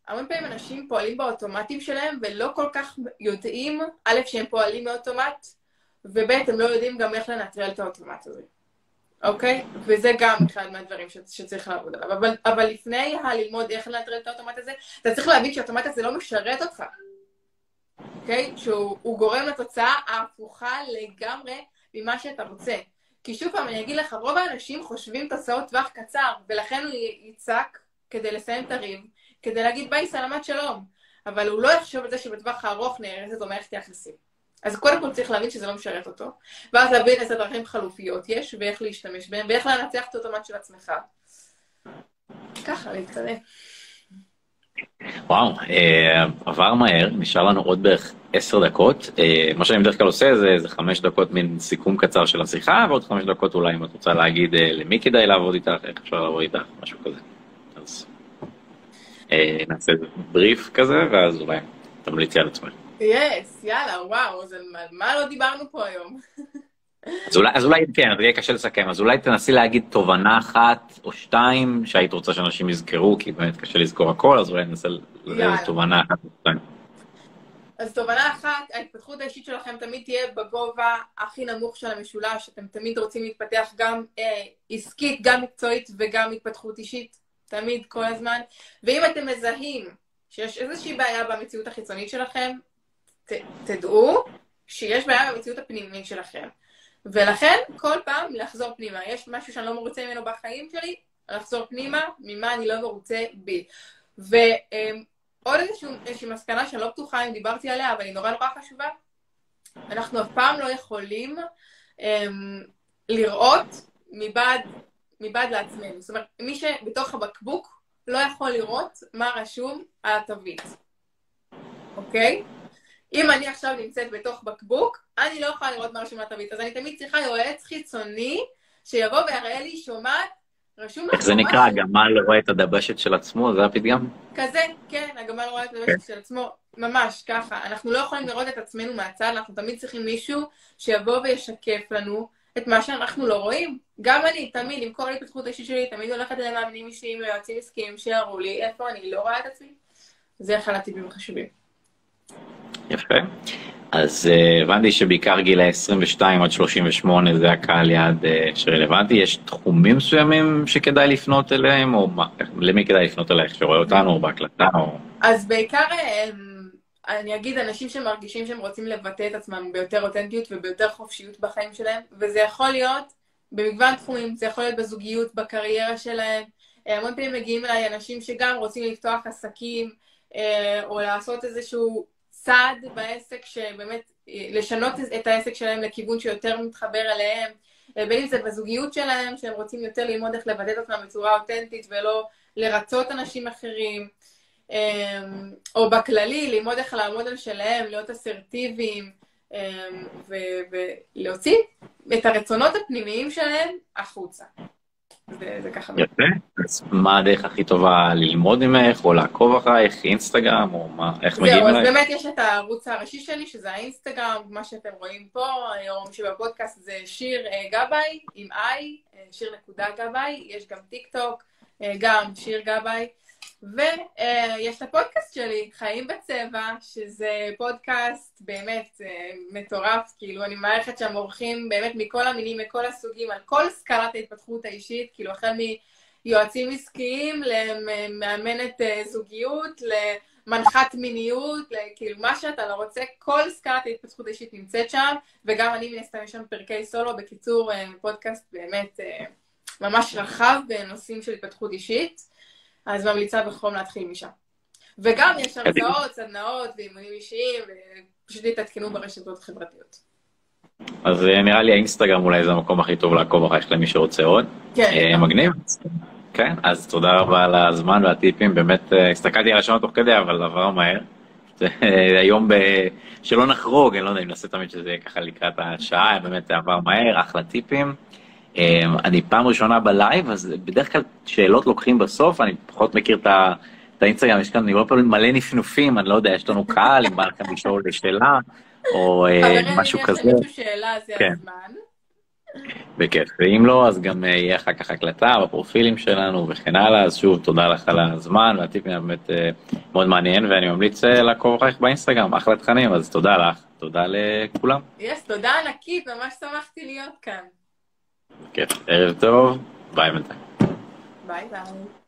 הרבה פעמים אנשים פועלים באוטומטים שלהם ולא כל כך יודעים, א', שהם פועלים מאוטומט, וב', הם לא יודעים גם איך לנטרל את האוטומט הזה. אוקיי? וזה גם אחד מהדברים ש, שצריך לעבוד עליו. אבל, אבל לפני הללמוד איך לנטרל את האוטומט הזה, אתה צריך להבין שהאוטומט הזה לא משרת אותך. אוקיי? שהוא גורם לתוצאה ההפוכה לגמרי ממה שאתה רוצה. כי שוב פעם, אני אגיד לך, רוב האנשים חושבים תוצאות טווח קצר, ולכן הוא יצעק כדי לסיים את הריב, כדי להגיד ביי, סלמת שלום. אבל הוא לא יחשוב על זה שבטווח הארוך נהרסת לו מערכת יחסים. אז קודם כל צריך להבין שזה לא משרת אותו, ואז להבין איזה דרכים חלופיות יש, ואיך להשתמש בהם, ואיך לנצח את האוטומט של עצמך. ככה, להתקדם. וואו, אה, עבר מהר, נשאר לנו עוד בערך עשר דקות. אה, מה שאני בדרך כלל עושה זה, זה חמש דקות מין סיכום קצר של השיחה, ועוד חמש דקות אולי אם את רוצה להגיד אה, למי כדאי לעבוד איתך, איך אפשר לעבוד איתך, משהו כזה. אז אה, נעשה בריף כזה, ואז אולי תמליצי על עצמך. יס, yes, יאללה, וואו, אז מה לא דיברנו פה היום? אז אולי, אז אולי כן, אז יהיה קשה לסכם, אז אולי תנסי להגיד תובנה אחת או שתיים שהיית רוצה שאנשים יזכרו, כי באמת קשה לזכור הכל, אז אולי ננסה לתת תובנה אחת או שתיים. אז תובנה אחת, ההתפתחות האישית שלכם תמיד תהיה בגובה הכי נמוך של המשולש, אתם תמיד רוצים להתפתח גם אה, עסקית, גם מקצועית וגם התפתחות אישית, תמיד, כל הזמן. ואם אתם מזהים שיש איזושהי בעיה במציאות החיצונית שלכם, ת, תדעו שיש בעיה במציאות הפנימית שלכם. ולכן, כל פעם לחזור פנימה. יש משהו שאני לא מרוצה ממנו בחיים שלי, לחזור פנימה, ממה אני לא מרוצה בי. ועוד איזושהי, איזושהי מסקנה שאני לא בטוחה אם דיברתי עליה, אבל היא נורא נורא חשובה. אנחנו אף פעם לא יכולים um, לראות מבעד, מבעד לעצמנו. זאת אומרת, מי שבתוך הבקבוק לא יכול לראות מה רשום על התווית, אוקיי? אם אני עכשיו נמצאת בתוך בקבוק, אני לא יכולה לראות מה רשום בתווית, אז אני תמיד צריכה יועץ חיצוני שיבוא ויראה לי, שומעת, רשום איך זה נקרא, הגמל רואה את הדבשת של עצמו, זה הפתגם? כזה, כן, הגמל רואה את הדבשת של עצמו, ממש ככה. אנחנו לא יכולים לראות את עצמנו מהצד, אנחנו תמיד צריכים מישהו שיבוא וישקף לנו את מה שאנחנו לא רואים. גם אני, תמיד, עם כל ההתפתחות האישית שלי, תמיד הולכת למאמנים אישיים, ליועצים עסקיים שיראו לי איפה אני לא רואה את עצמי. זה אחד הטיפים החשובים. יפה. אז uh, הבנתי שבעיקר גילאי 22 עד 38 זה הקהל יעד uh, שרלוונטי, יש תחומים מסוימים שכדאי לפנות אליהם, או מה, למי כדאי לפנות אלייך שרואה אותנו, או בהקלטה, או... אז בעיקר, אני אגיד, אנשים שמרגישים שהם רוצים לבטא את עצמם ביותר אותנטיות וביותר חופשיות בחיים שלהם, וזה יכול להיות במגוון תחומים, זה יכול להיות בזוגיות, בקריירה שלהם, המון פעמים מגיעים אליי אנשים שגם רוצים לפתוח עסקים, או לעשות איזשהו צעד בעסק שבאמת לשנות את העסק שלהם לכיוון שיותר מתחבר אליהם, בין אם זה בזוגיות שלהם, שהם רוצים יותר ללמוד איך לבדל אותם בצורה אותנטית ולא לרצות אנשים אחרים, או בכללי, ללמוד איך לעמוד על שלהם, להיות אסרטיביים, ולהוציא את הרצונות הפנימיים שלהם החוצה. זה, זה ככה. יפה. אז מה הדרך הכי טובה ללמוד ממך, או לעקוב אחרייך, אינסטגרם, או מה, איך מגיעים אלייך? זהו, אז באמת יש את הערוץ הראשי שלי, שזה האינסטגרם, מה שאתם רואים פה, היום שבפודקאסט זה שיר גבאי, עם איי, שיר נקודה גבאי, יש גם טיק טוק, גם שיר גבאי. ויש את הפודקאסט שלי, חיים בצבע, שזה פודקאסט באמת מטורף, כאילו אני מערכת שם אורחים באמת מכל המינים, מכל הסוגים, על כל סקלת ההתפתחות האישית, כאילו החל מיועצים עסקיים, למאמנת זוגיות, למנחת מיניות, כאילו מה שאתה לא רוצה, כל סקלת ההתפתחות האישית נמצאת שם, וגם אני מן הסתם יש שם פרקי סולו, בקיצור פודקאסט באמת ממש רחב בנושאים של התפתחות אישית. אז ממליצה בחום להתחיל משם. וגם יש הרצאות, סדנאות ואימונים אישיים, ופשוט תתעדכנו ברשתות החברתיות. אז אה, נראה לי האינסטגרם אולי זה המקום הכי טוב לעקוב אחריך למי שרוצה עוד. כן. אה, מגניב. כן, אז תודה רבה על הזמן והטיפים, באמת אה, הסתכלתי על השעון תוך כדי, אבל עבר מהר. היום ב... שלא נחרוג, אני לא יודע אם נעשה תמיד שזה יהיה ככה לקראת השעה, באמת עבר מהר, אחלה טיפים. אמ, אני פעם ראשונה בלייב, אז בדרך כלל שאלות לוקחים בסוף, אני פחות מכיר את האינסטגרם, יש כאן, מלא נפנופים, אני לא יודע, יש לנו קהל, אם בא לכם לשאול שאלה, או אה, משהו כזה. חברים, אם יש למישהו שאלה, זה כן. הזמן. בכיף, ואם לא, אז גם אה, יהיה אחר כך הקלטה בפרופילים שלנו וכן הלאה, אז שוב, תודה לך על הזמן, והטיפים באמת אה, מאוד מעניין, ואני ממליץ לעקוב אחריך באינסטגרם, אחלה תכנים, אז תודה לך, תודה לכולם. yes, תודה ענקית, ממש שמחתי להיות כאן. כיף. ערב טוב, ביי בינתיים. ביי ביי.